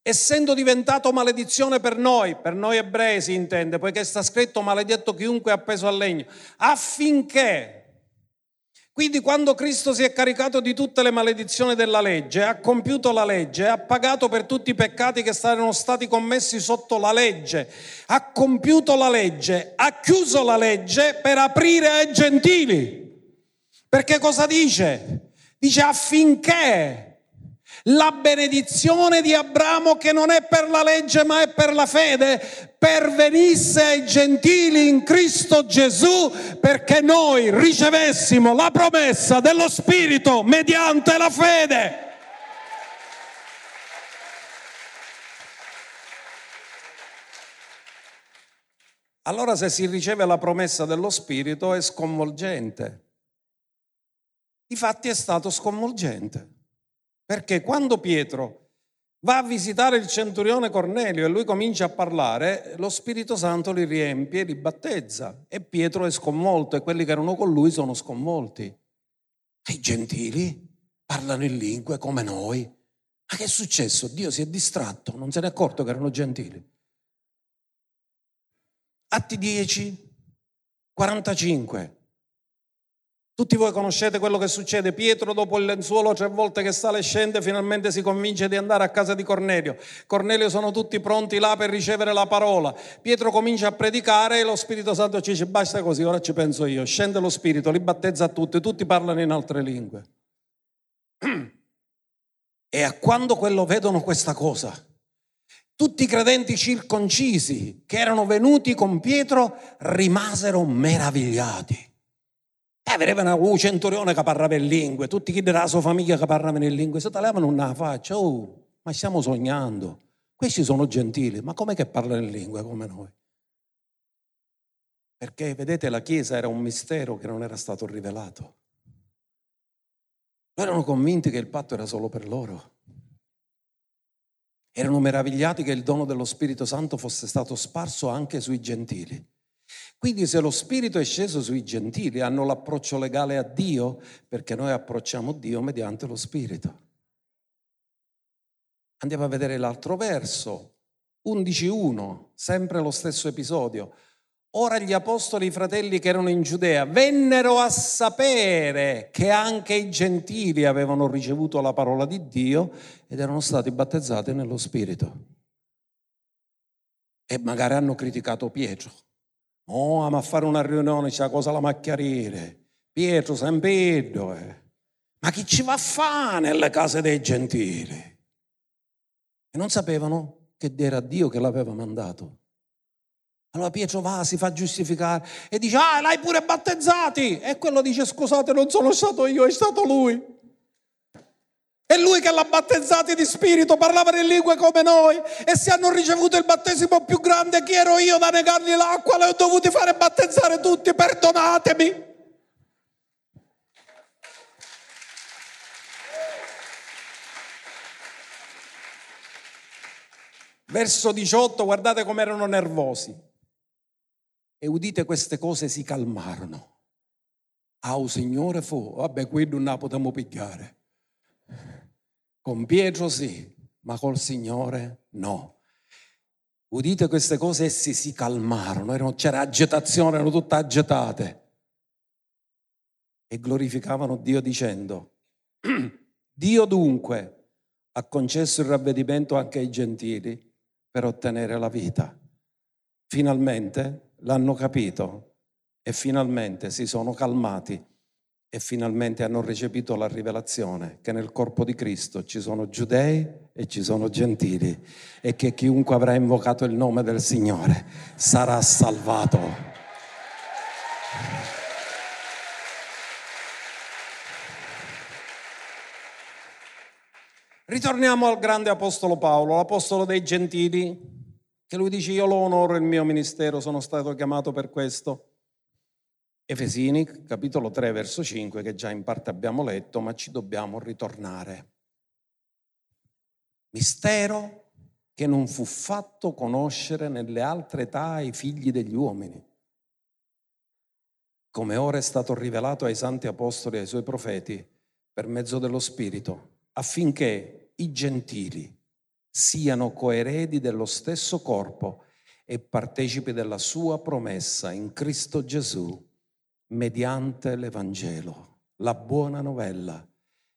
Essendo diventato maledizione per noi, per noi ebrei si intende, poiché sta scritto maledetto chiunque è appeso al legno, affinché quindi quando Cristo si è caricato di tutte le maledizioni della legge, ha compiuto la legge, ha pagato per tutti i peccati che erano stati commessi sotto la legge, ha compiuto la legge, ha chiuso la legge per aprire ai gentili. Perché cosa dice? Dice affinché la benedizione di Abramo che non è per la legge ma è per la fede, pervenisse ai gentili in Cristo Gesù perché noi ricevessimo la promessa dello Spirito mediante la fede. Allora se si riceve la promessa dello Spirito è sconvolgente. Difatti è stato sconvolgente. Perché quando Pietro va a visitare il centurione Cornelio e lui comincia a parlare, lo Spirito Santo li riempie, li battezza e Pietro è sconvolto e quelli che erano con lui sono sconvolti. E i gentili parlano in lingue come noi. Ma che è successo? Dio si è distratto, non se ne è accorto che erano gentili. Atti 10, 45. Tutti voi conoscete quello che succede. Pietro, dopo il lenzuolo tre volte che sale e scende, finalmente si convince di andare a casa di Cornelio. Cornelio sono tutti pronti là per ricevere la parola. Pietro comincia a predicare e lo Spirito Santo ci dice basta così, ora ci penso io. Scende lo Spirito, li battezza a tutti, tutti parlano in altre lingue. *clears throat* E a quando quello vedono questa cosa, tutti i credenti circoncisi che erano venuti con Pietro rimasero meravigliati. E vedevano un centurione che parlava in lingue, tutti chi della sua famiglia che parlavano in lingue, si tagliavano una faccia, oh, ma stiamo sognando. Questi sono gentili, ma com'è che parlano in lingue come noi? Perché vedete la Chiesa era un mistero che non era stato rivelato. Erano convinti che il patto era solo per loro. Erano meravigliati che il dono dello Spirito Santo fosse stato sparso anche sui gentili. Quindi se lo Spirito è sceso sui gentili, hanno l'approccio legale a Dio, perché noi approcciamo Dio mediante lo Spirito. Andiamo a vedere l'altro verso, 11.1, sempre lo stesso episodio. Ora gli apostoli, i fratelli che erano in Giudea, vennero a sapere che anche i gentili avevano ricevuto la parola di Dio ed erano stati battezzati nello Spirito. E magari hanno criticato Pietro Oh, a fare una riunione, c'è cosa la macchiarire. Pietro, San Pedro. Eh. Ma chi ci va a fare nelle case dei gentili? E non sapevano che era Dio che l'aveva mandato. Allora Pietro va, si fa giustificare e dice, ah, l'hai pure battezzati. E quello dice, scusate, non sono stato io, è stato lui. È lui che l'ha battezzati di spirito, parlava in lingue come noi e se hanno ricevuto il battesimo più grande, chi ero io da negargli l'acqua? Le ho dovuti fare battezzare tutti, perdonatemi. Verso 18, guardate come erano nervosi. E udite queste cose si calmarono. Ah, oh, Signore fu, vabbè, qui non la potremmo pigliare. Con Pietro sì, ma col Signore no. Udite queste cose, essi si calmarono, erano, c'era agitazione, erano tutte agitate. E glorificavano Dio dicendo, *clears throat* Dio dunque ha concesso il ravvedimento anche ai gentili per ottenere la vita. Finalmente l'hanno capito e finalmente si sono calmati e finalmente hanno recepito la rivelazione che nel corpo di Cristo ci sono giudei e ci sono gentili e che chiunque avrà invocato il nome del Signore sarà salvato. Ritorniamo al grande apostolo Paolo, l'apostolo dei gentili, che lui dice io lo onoro il mio ministero, sono stato chiamato per questo. Efesini, capitolo 3, verso 5, che già in parte abbiamo letto, ma ci dobbiamo ritornare. Mistero che non fu fatto conoscere nelle altre età ai figli degli uomini, come ora è stato rivelato ai santi apostoli e ai suoi profeti per mezzo dello Spirito, affinché i gentili siano coeredi dello stesso corpo e partecipi della sua promessa in Cristo Gesù mediante l'Evangelo. La buona novella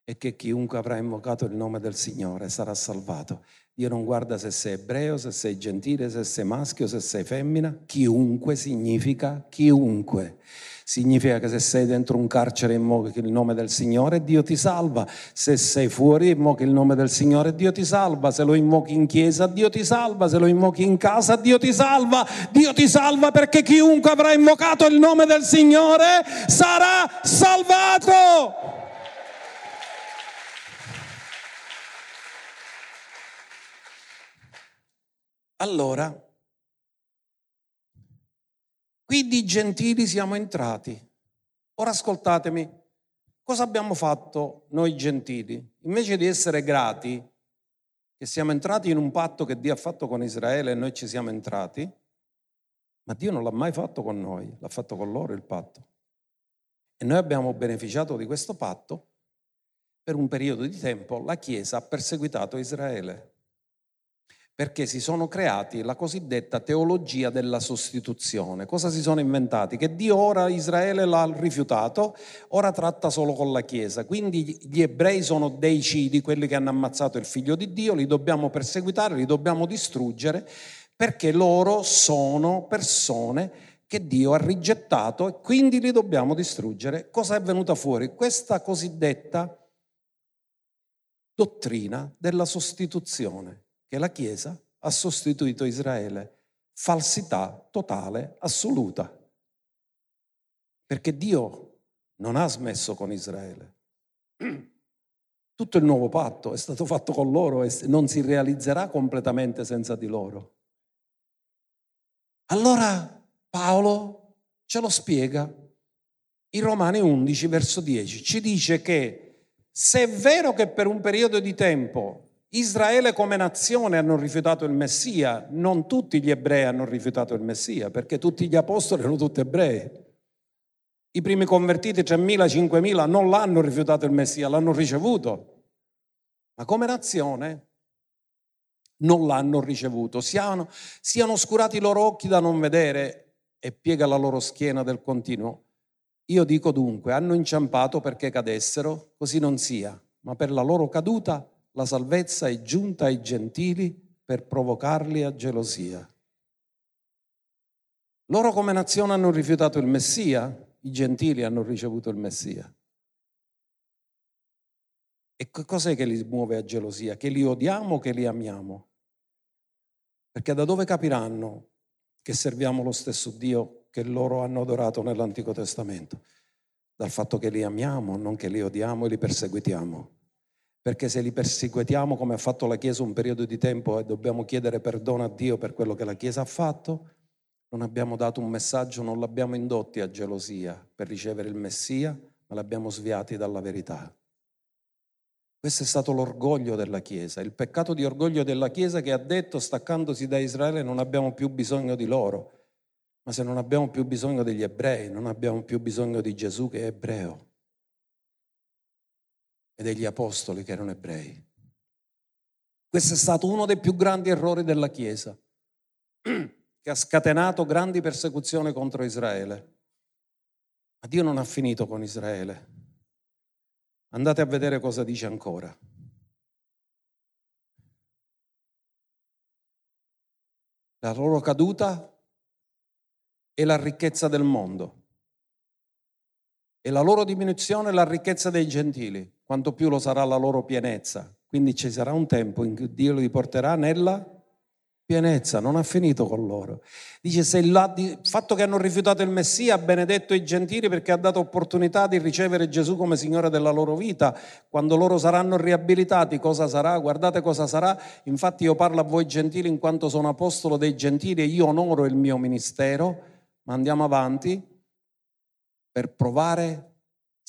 è che chiunque avrà invocato il nome del Signore sarà salvato. Dio non guarda se sei ebreo, se sei gentile, se sei maschio, se sei femmina. Chiunque significa chiunque. Significa che se sei dentro un carcere invochi il nome del Signore, Dio ti salva. Se sei fuori, invochi il nome del Signore, Dio ti salva. Se lo invochi in chiesa, Dio ti salva. Se lo invochi in casa, Dio ti salva. Dio ti salva perché chiunque avrà invocato il nome del Signore sarà salvato. Allora, qui di gentili siamo entrati. Ora ascoltatemi, cosa abbiamo fatto noi gentili? Invece di essere grati, che siamo entrati in un patto che Dio ha fatto con Israele e noi ci siamo entrati, ma Dio non l'ha mai fatto con noi, l'ha fatto con loro il patto. E noi abbiamo beneficiato di questo patto. Per un periodo di tempo la Chiesa ha perseguitato Israele perché si sono creati la cosiddetta teologia della sostituzione. Cosa si sono inventati? Che Dio ora Israele l'ha rifiutato, ora tratta solo con la Chiesa. Quindi gli ebrei sono dei cidi, quelli che hanno ammazzato il figlio di Dio, li dobbiamo perseguitare, li dobbiamo distruggere, perché loro sono persone che Dio ha rigettato e quindi li dobbiamo distruggere. Cosa è venuta fuori? Questa cosiddetta dottrina della sostituzione che la Chiesa ha sostituito Israele. Falsità totale, assoluta. Perché Dio non ha smesso con Israele. *clears throat* Tutto il nuovo patto è stato fatto con loro e non si realizzerà completamente senza di loro. Allora Paolo ce lo spiega. In Romani 11, verso 10, ci dice che se è vero che per un periodo di tempo Israele come nazione hanno rifiutato il Messia, non tutti gli ebrei hanno rifiutato il Messia, perché tutti gli apostoli erano tutti ebrei. I primi convertiti, 3.000, 5.000, non l'hanno rifiutato il Messia, l'hanno ricevuto. Ma come nazione non l'hanno ricevuto. Siano, siano oscurati i loro occhi da non vedere e piega la loro schiena del continuo. Io dico dunque, hanno inciampato perché cadessero, così non sia, ma per la loro caduta la salvezza è giunta ai gentili per provocarli a gelosia. Loro come nazione hanno rifiutato il Messia, i gentili hanno ricevuto il Messia. E cos'è che li muove a gelosia? Che li odiamo o che li amiamo? Perché da dove capiranno che serviamo lo stesso Dio che loro hanno adorato nell'Antico Testamento, dal fatto che li amiamo, non che li odiamo e li perseguitiamo. Perché se li perseguitiamo come ha fatto la Chiesa un periodo di tempo e dobbiamo chiedere perdono a Dio per quello che la Chiesa ha fatto, non abbiamo dato un messaggio, non l'abbiamo indotti a gelosia per ricevere il Messia, ma l'abbiamo sviati dalla verità. Questo è stato l'orgoglio della Chiesa, il peccato di orgoglio della Chiesa che ha detto, staccandosi da Israele, non abbiamo più bisogno di loro. Ma se non abbiamo più bisogno degli ebrei, non abbiamo più bisogno di Gesù che è ebreo e degli apostoli che erano ebrei. Questo è stato uno dei più grandi errori della Chiesa, *clears throat* che ha scatenato grandi persecuzioni contro Israele. Ma Dio non ha finito con Israele. Andate a vedere cosa dice ancora. La loro caduta è la ricchezza del mondo e la loro diminuzione è la ricchezza dei gentili, quanto più lo sarà la loro pienezza. Quindi ci sarà un tempo in cui Dio li porterà nella pienezza, non ha finito con loro. Dice, se il fatto che hanno rifiutato il Messia ha benedetto i gentili perché ha dato opportunità di ricevere Gesù come Signore della loro vita, quando loro saranno riabilitati, cosa sarà? Guardate cosa sarà. Infatti io parlo a voi gentili in quanto sono apostolo dei gentili e io onoro il mio ministero, ma andiamo avanti per provare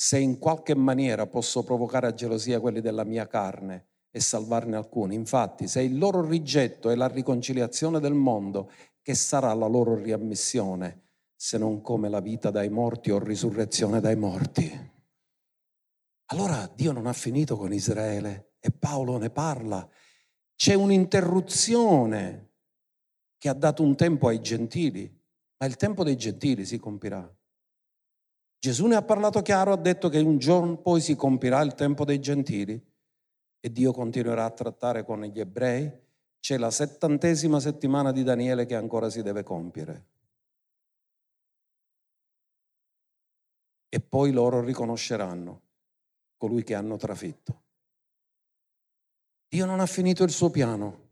se in qualche maniera posso provocare a gelosia quelli della mia carne e salvarne alcuni. Infatti, se il loro rigetto è la riconciliazione del mondo, che sarà la loro riammissione se non come la vita dai morti o risurrezione dai morti? Allora Dio non ha finito con Israele e Paolo ne parla. C'è un'interruzione che ha dato un tempo ai gentili, ma il tempo dei gentili si compirà. Gesù ne ha parlato chiaro, ha detto che un giorno poi si compirà il tempo dei gentili e Dio continuerà a trattare con gli ebrei. C'è la settantesima settimana di Daniele che ancora si deve compiere. E poi loro riconosceranno colui che hanno trafitto. Dio non ha finito il suo piano.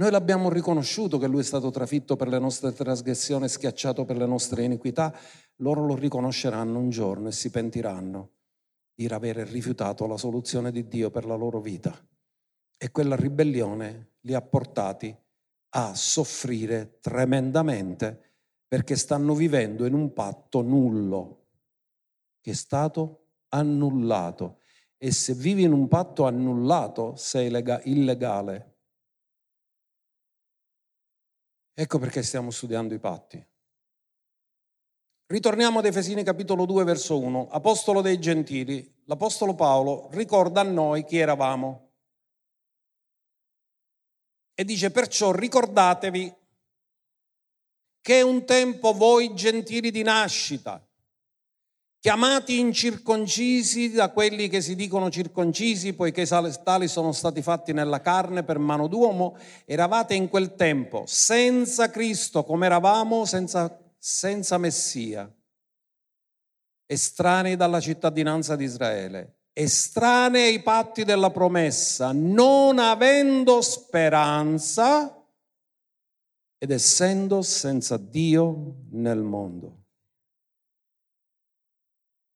Noi l'abbiamo riconosciuto che lui è stato trafitto per le nostre trasgressioni, schiacciato per le nostre iniquità, loro lo riconosceranno un giorno e si pentiranno di avere rifiutato la soluzione di Dio per la loro vita. E quella ribellione li ha portati a soffrire tremendamente perché stanno vivendo in un patto nullo che è stato annullato. E se vivi in un patto annullato sei illegale. Ecco perché stiamo studiando i patti. Ritorniamo ad Efesini capitolo 2 verso 1. Apostolo dei Gentili, l'Apostolo Paolo ricorda a noi chi eravamo. E dice perciò ricordatevi che un tempo voi gentili di nascita, chiamati incirconcisi da quelli che si dicono circoncisi, poiché tali sono stati fatti nella carne per mano d'uomo, eravate in quel tempo senza Cristo come eravamo senza senza Messia, estranei dalla cittadinanza di Israele, estranei ai patti della promessa, non avendo speranza ed essendo senza Dio nel mondo.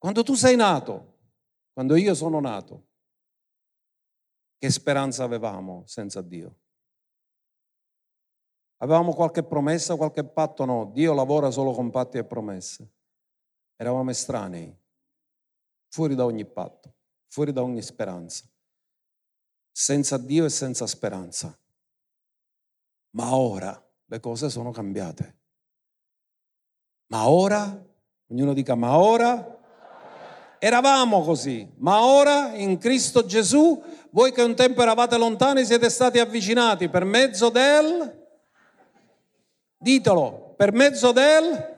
Quando tu sei nato, quando io sono nato, che speranza avevamo senza Dio? Avevamo qualche promessa, qualche patto? No, Dio lavora solo con patti e promesse. Eravamo estranei, fuori da ogni patto, fuori da ogni speranza, senza Dio e senza speranza. Ma ora le cose sono cambiate. Ma ora, ognuno dica, ma ora eravamo così, ma ora in Cristo Gesù, voi che un tempo eravate lontani siete stati avvicinati per mezzo del Ditelo, per mezzo del...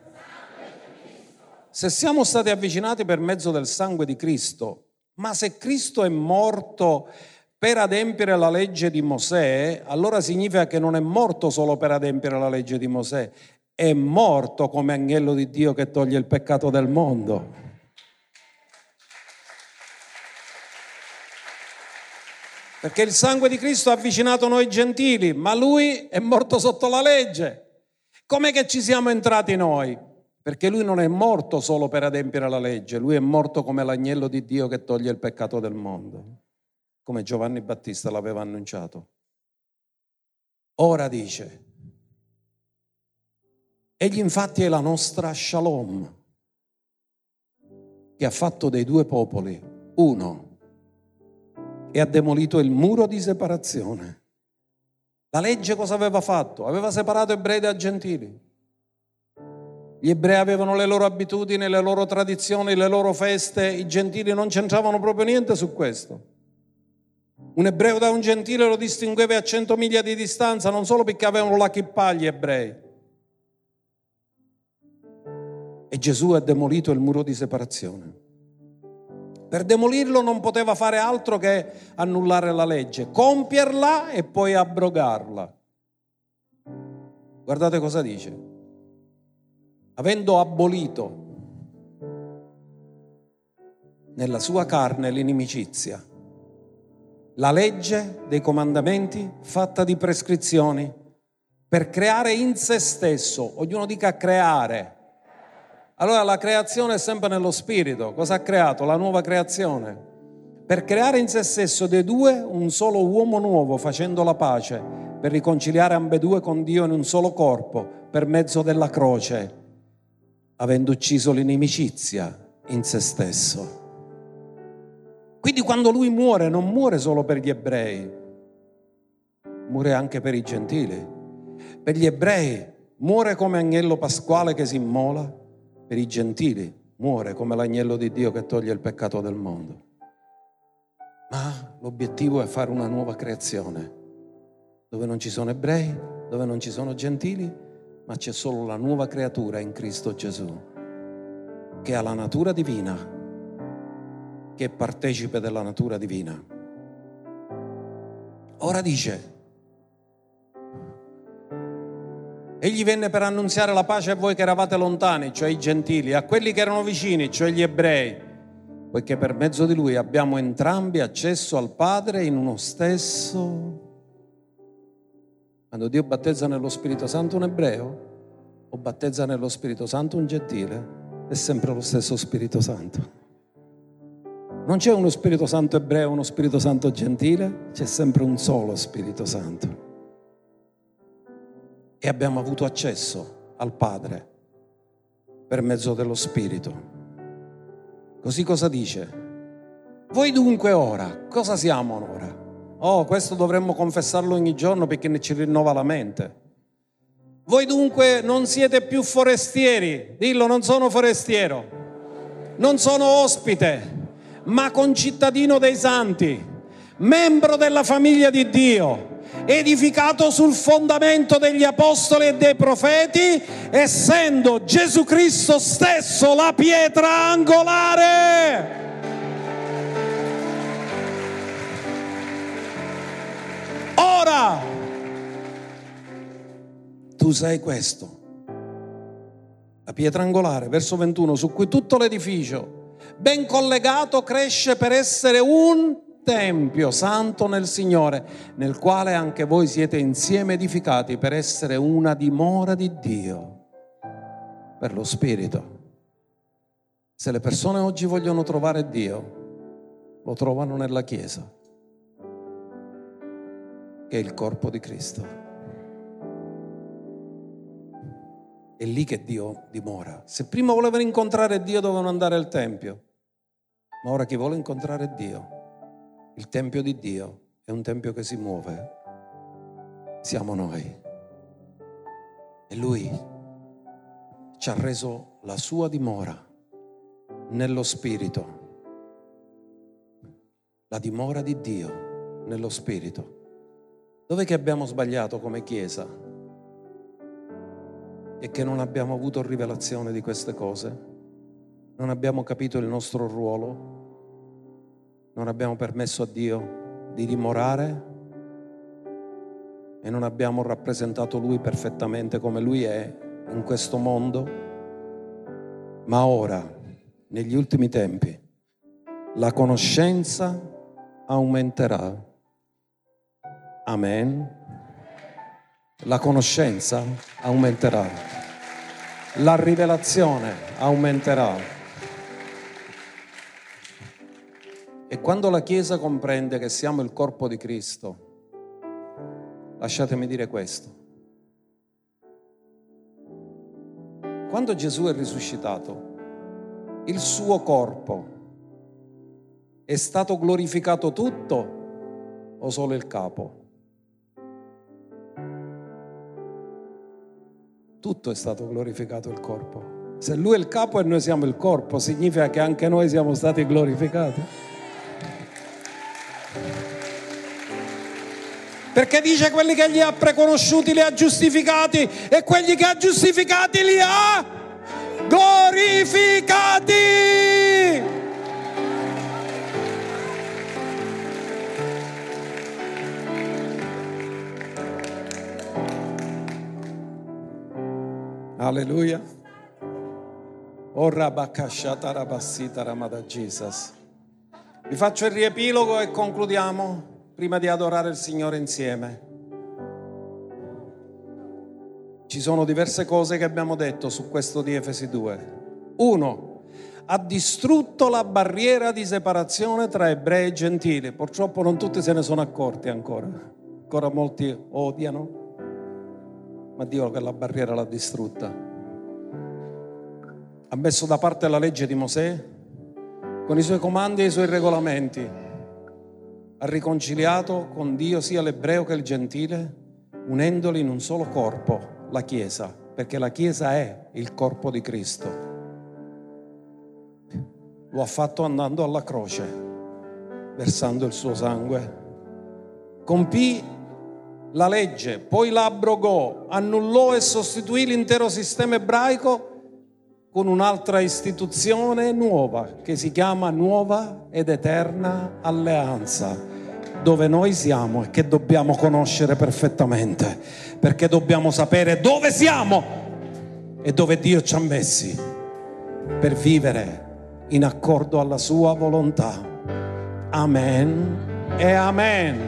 Se siamo stati avvicinati per mezzo del sangue di Cristo, ma se Cristo è morto per adempiere la legge di Mosè, allora significa che non è morto solo per adempiere la legge di Mosè, è morto come agnello di Dio che toglie il peccato del mondo. Perché il sangue di Cristo ha avvicinato noi gentili, ma lui è morto sotto la legge. Com'è che ci siamo entrati noi? Perché lui non è morto solo per adempiere la legge, lui è morto come l'agnello di Dio che toglie il peccato del mondo, come Giovanni Battista l'aveva annunciato. Ora dice, egli infatti è la nostra shalom, che ha fatto dei due popoli uno e ha demolito il muro di separazione. La legge cosa aveva fatto? Aveva separato ebrei da gentili. Gli ebrei avevano le loro abitudini, le loro tradizioni, le loro feste, i gentili non c'entravano proprio niente su questo. Un ebreo da un gentile lo distingueva a cento miglia di distanza, non solo perché avevano la kippah gli ebrei. E Gesù ha demolito il muro di separazione. Per demolirlo non poteva fare altro che annullare la legge, compierla e poi abrogarla. Guardate cosa dice avendo abolito nella sua carne l'inimicizia, la legge dei comandamenti fatta di prescrizioni per creare in se stesso, ognuno dica creare. Allora la creazione è sempre nello spirito. Cosa ha creato? La nuova creazione. Per creare in se stesso dei due un solo uomo nuovo facendo la pace, per riconciliare ambedue con Dio in un solo corpo per mezzo della croce avendo ucciso l'inimicizia in se stesso. Quindi quando lui muore non muore solo per gli ebrei, muore anche per i gentili. Per gli ebrei muore come agnello pasquale che si immola, per i gentili muore come l'agnello di Dio che toglie il peccato del mondo. Ma l'obiettivo è fare una nuova creazione, dove non ci sono ebrei, dove non ci sono gentili, ma c'è solo la nuova creatura in Cristo Gesù, che ha la natura divina, che è partecipe della natura divina. Ora dice, Egli venne per annunziare la pace a voi che eravate lontani, cioè i gentili, a quelli che erano vicini, cioè gli ebrei, poiché per mezzo di lui abbiamo entrambi accesso al Padre in uno stesso quando Dio battezza nello Spirito Santo un ebreo o battezza nello Spirito Santo un gentile, è sempre lo stesso Spirito Santo. Non c'è uno Spirito Santo ebreo, uno Spirito Santo gentile, c'è sempre un solo Spirito Santo. E abbiamo avuto accesso al Padre per mezzo dello Spirito. Così cosa dice? Voi dunque ora, cosa siamo ora? Oh, questo dovremmo confessarlo ogni giorno perché ne ci rinnova la mente. Voi dunque non siete più forestieri, dillo, non sono forestiero, non sono ospite, ma concittadino dei santi, membro della famiglia di Dio, edificato sul fondamento degli apostoli e dei profeti, essendo Gesù Cristo stesso la pietra angolare. Ora tu sei questo. La pietra angolare, verso 21, su cui tutto l'edificio, ben collegato, cresce per essere un tempio santo nel Signore, nel quale anche voi siete insieme edificati per essere una dimora di Dio, per lo Spirito. Se le persone oggi vogliono trovare Dio, lo trovano nella Chiesa che è il corpo di Cristo. È lì che Dio dimora. Se prima volevano incontrare Dio dovevano andare al Tempio, ma ora chi vuole incontrare Dio, il Tempio di Dio è un Tempio che si muove, siamo noi. E Lui ci ha reso la sua dimora nello Spirito, la dimora di Dio nello Spirito. Dove che abbiamo sbagliato come Chiesa? E che non abbiamo avuto rivelazione di queste cose? Non abbiamo capito il nostro ruolo? Non abbiamo permesso a Dio di dimorare? E non abbiamo rappresentato Lui perfettamente come Lui è in questo mondo? Ma ora, negli ultimi tempi, la conoscenza aumenterà Amen. la conoscenza aumenterà, la rivelazione aumenterà. E quando la Chiesa comprende che siamo il corpo di Cristo, lasciatemi dire questo. Quando Gesù è risuscitato, il suo corpo è stato glorificato tutto o solo il capo? Tutto è stato glorificato il corpo. Se lui è il capo e noi siamo il corpo, significa che anche noi siamo stati glorificati. Perché dice quelli che li ha preconosciuti li ha giustificati e quelli che ha giustificati li ha glorificati. Alleluia. Ora bakashata rabassita ramada Jesus. Vi faccio il riepilogo e concludiamo prima di adorare il Signore insieme. Ci sono diverse cose che abbiamo detto su questo di Efesi 2. Uno, ha distrutto la barriera di separazione tra ebrei e gentili. Purtroppo non tutti se ne sono accorti ancora. Ancora molti odiano. Ma Dio quella barriera l'ha distrutta. Ha messo da parte la legge di Mosè con i suoi comandi e i suoi regolamenti ha riconciliato con Dio sia l'ebreo che il gentile, unendoli in un solo corpo, la Chiesa, perché la Chiesa è il corpo di Cristo. Lo ha fatto andando alla croce, versando il suo sangue. Compì la legge, poi la abrogò, annullò e sostituì l'intero sistema ebraico con un'altra istituzione nuova che si chiama Nuova ed Eterna Alleanza, dove noi siamo e che dobbiamo conoscere perfettamente, perché dobbiamo sapere dove siamo e dove Dio ci ha messi per vivere in accordo alla sua volontà. Amen e amen.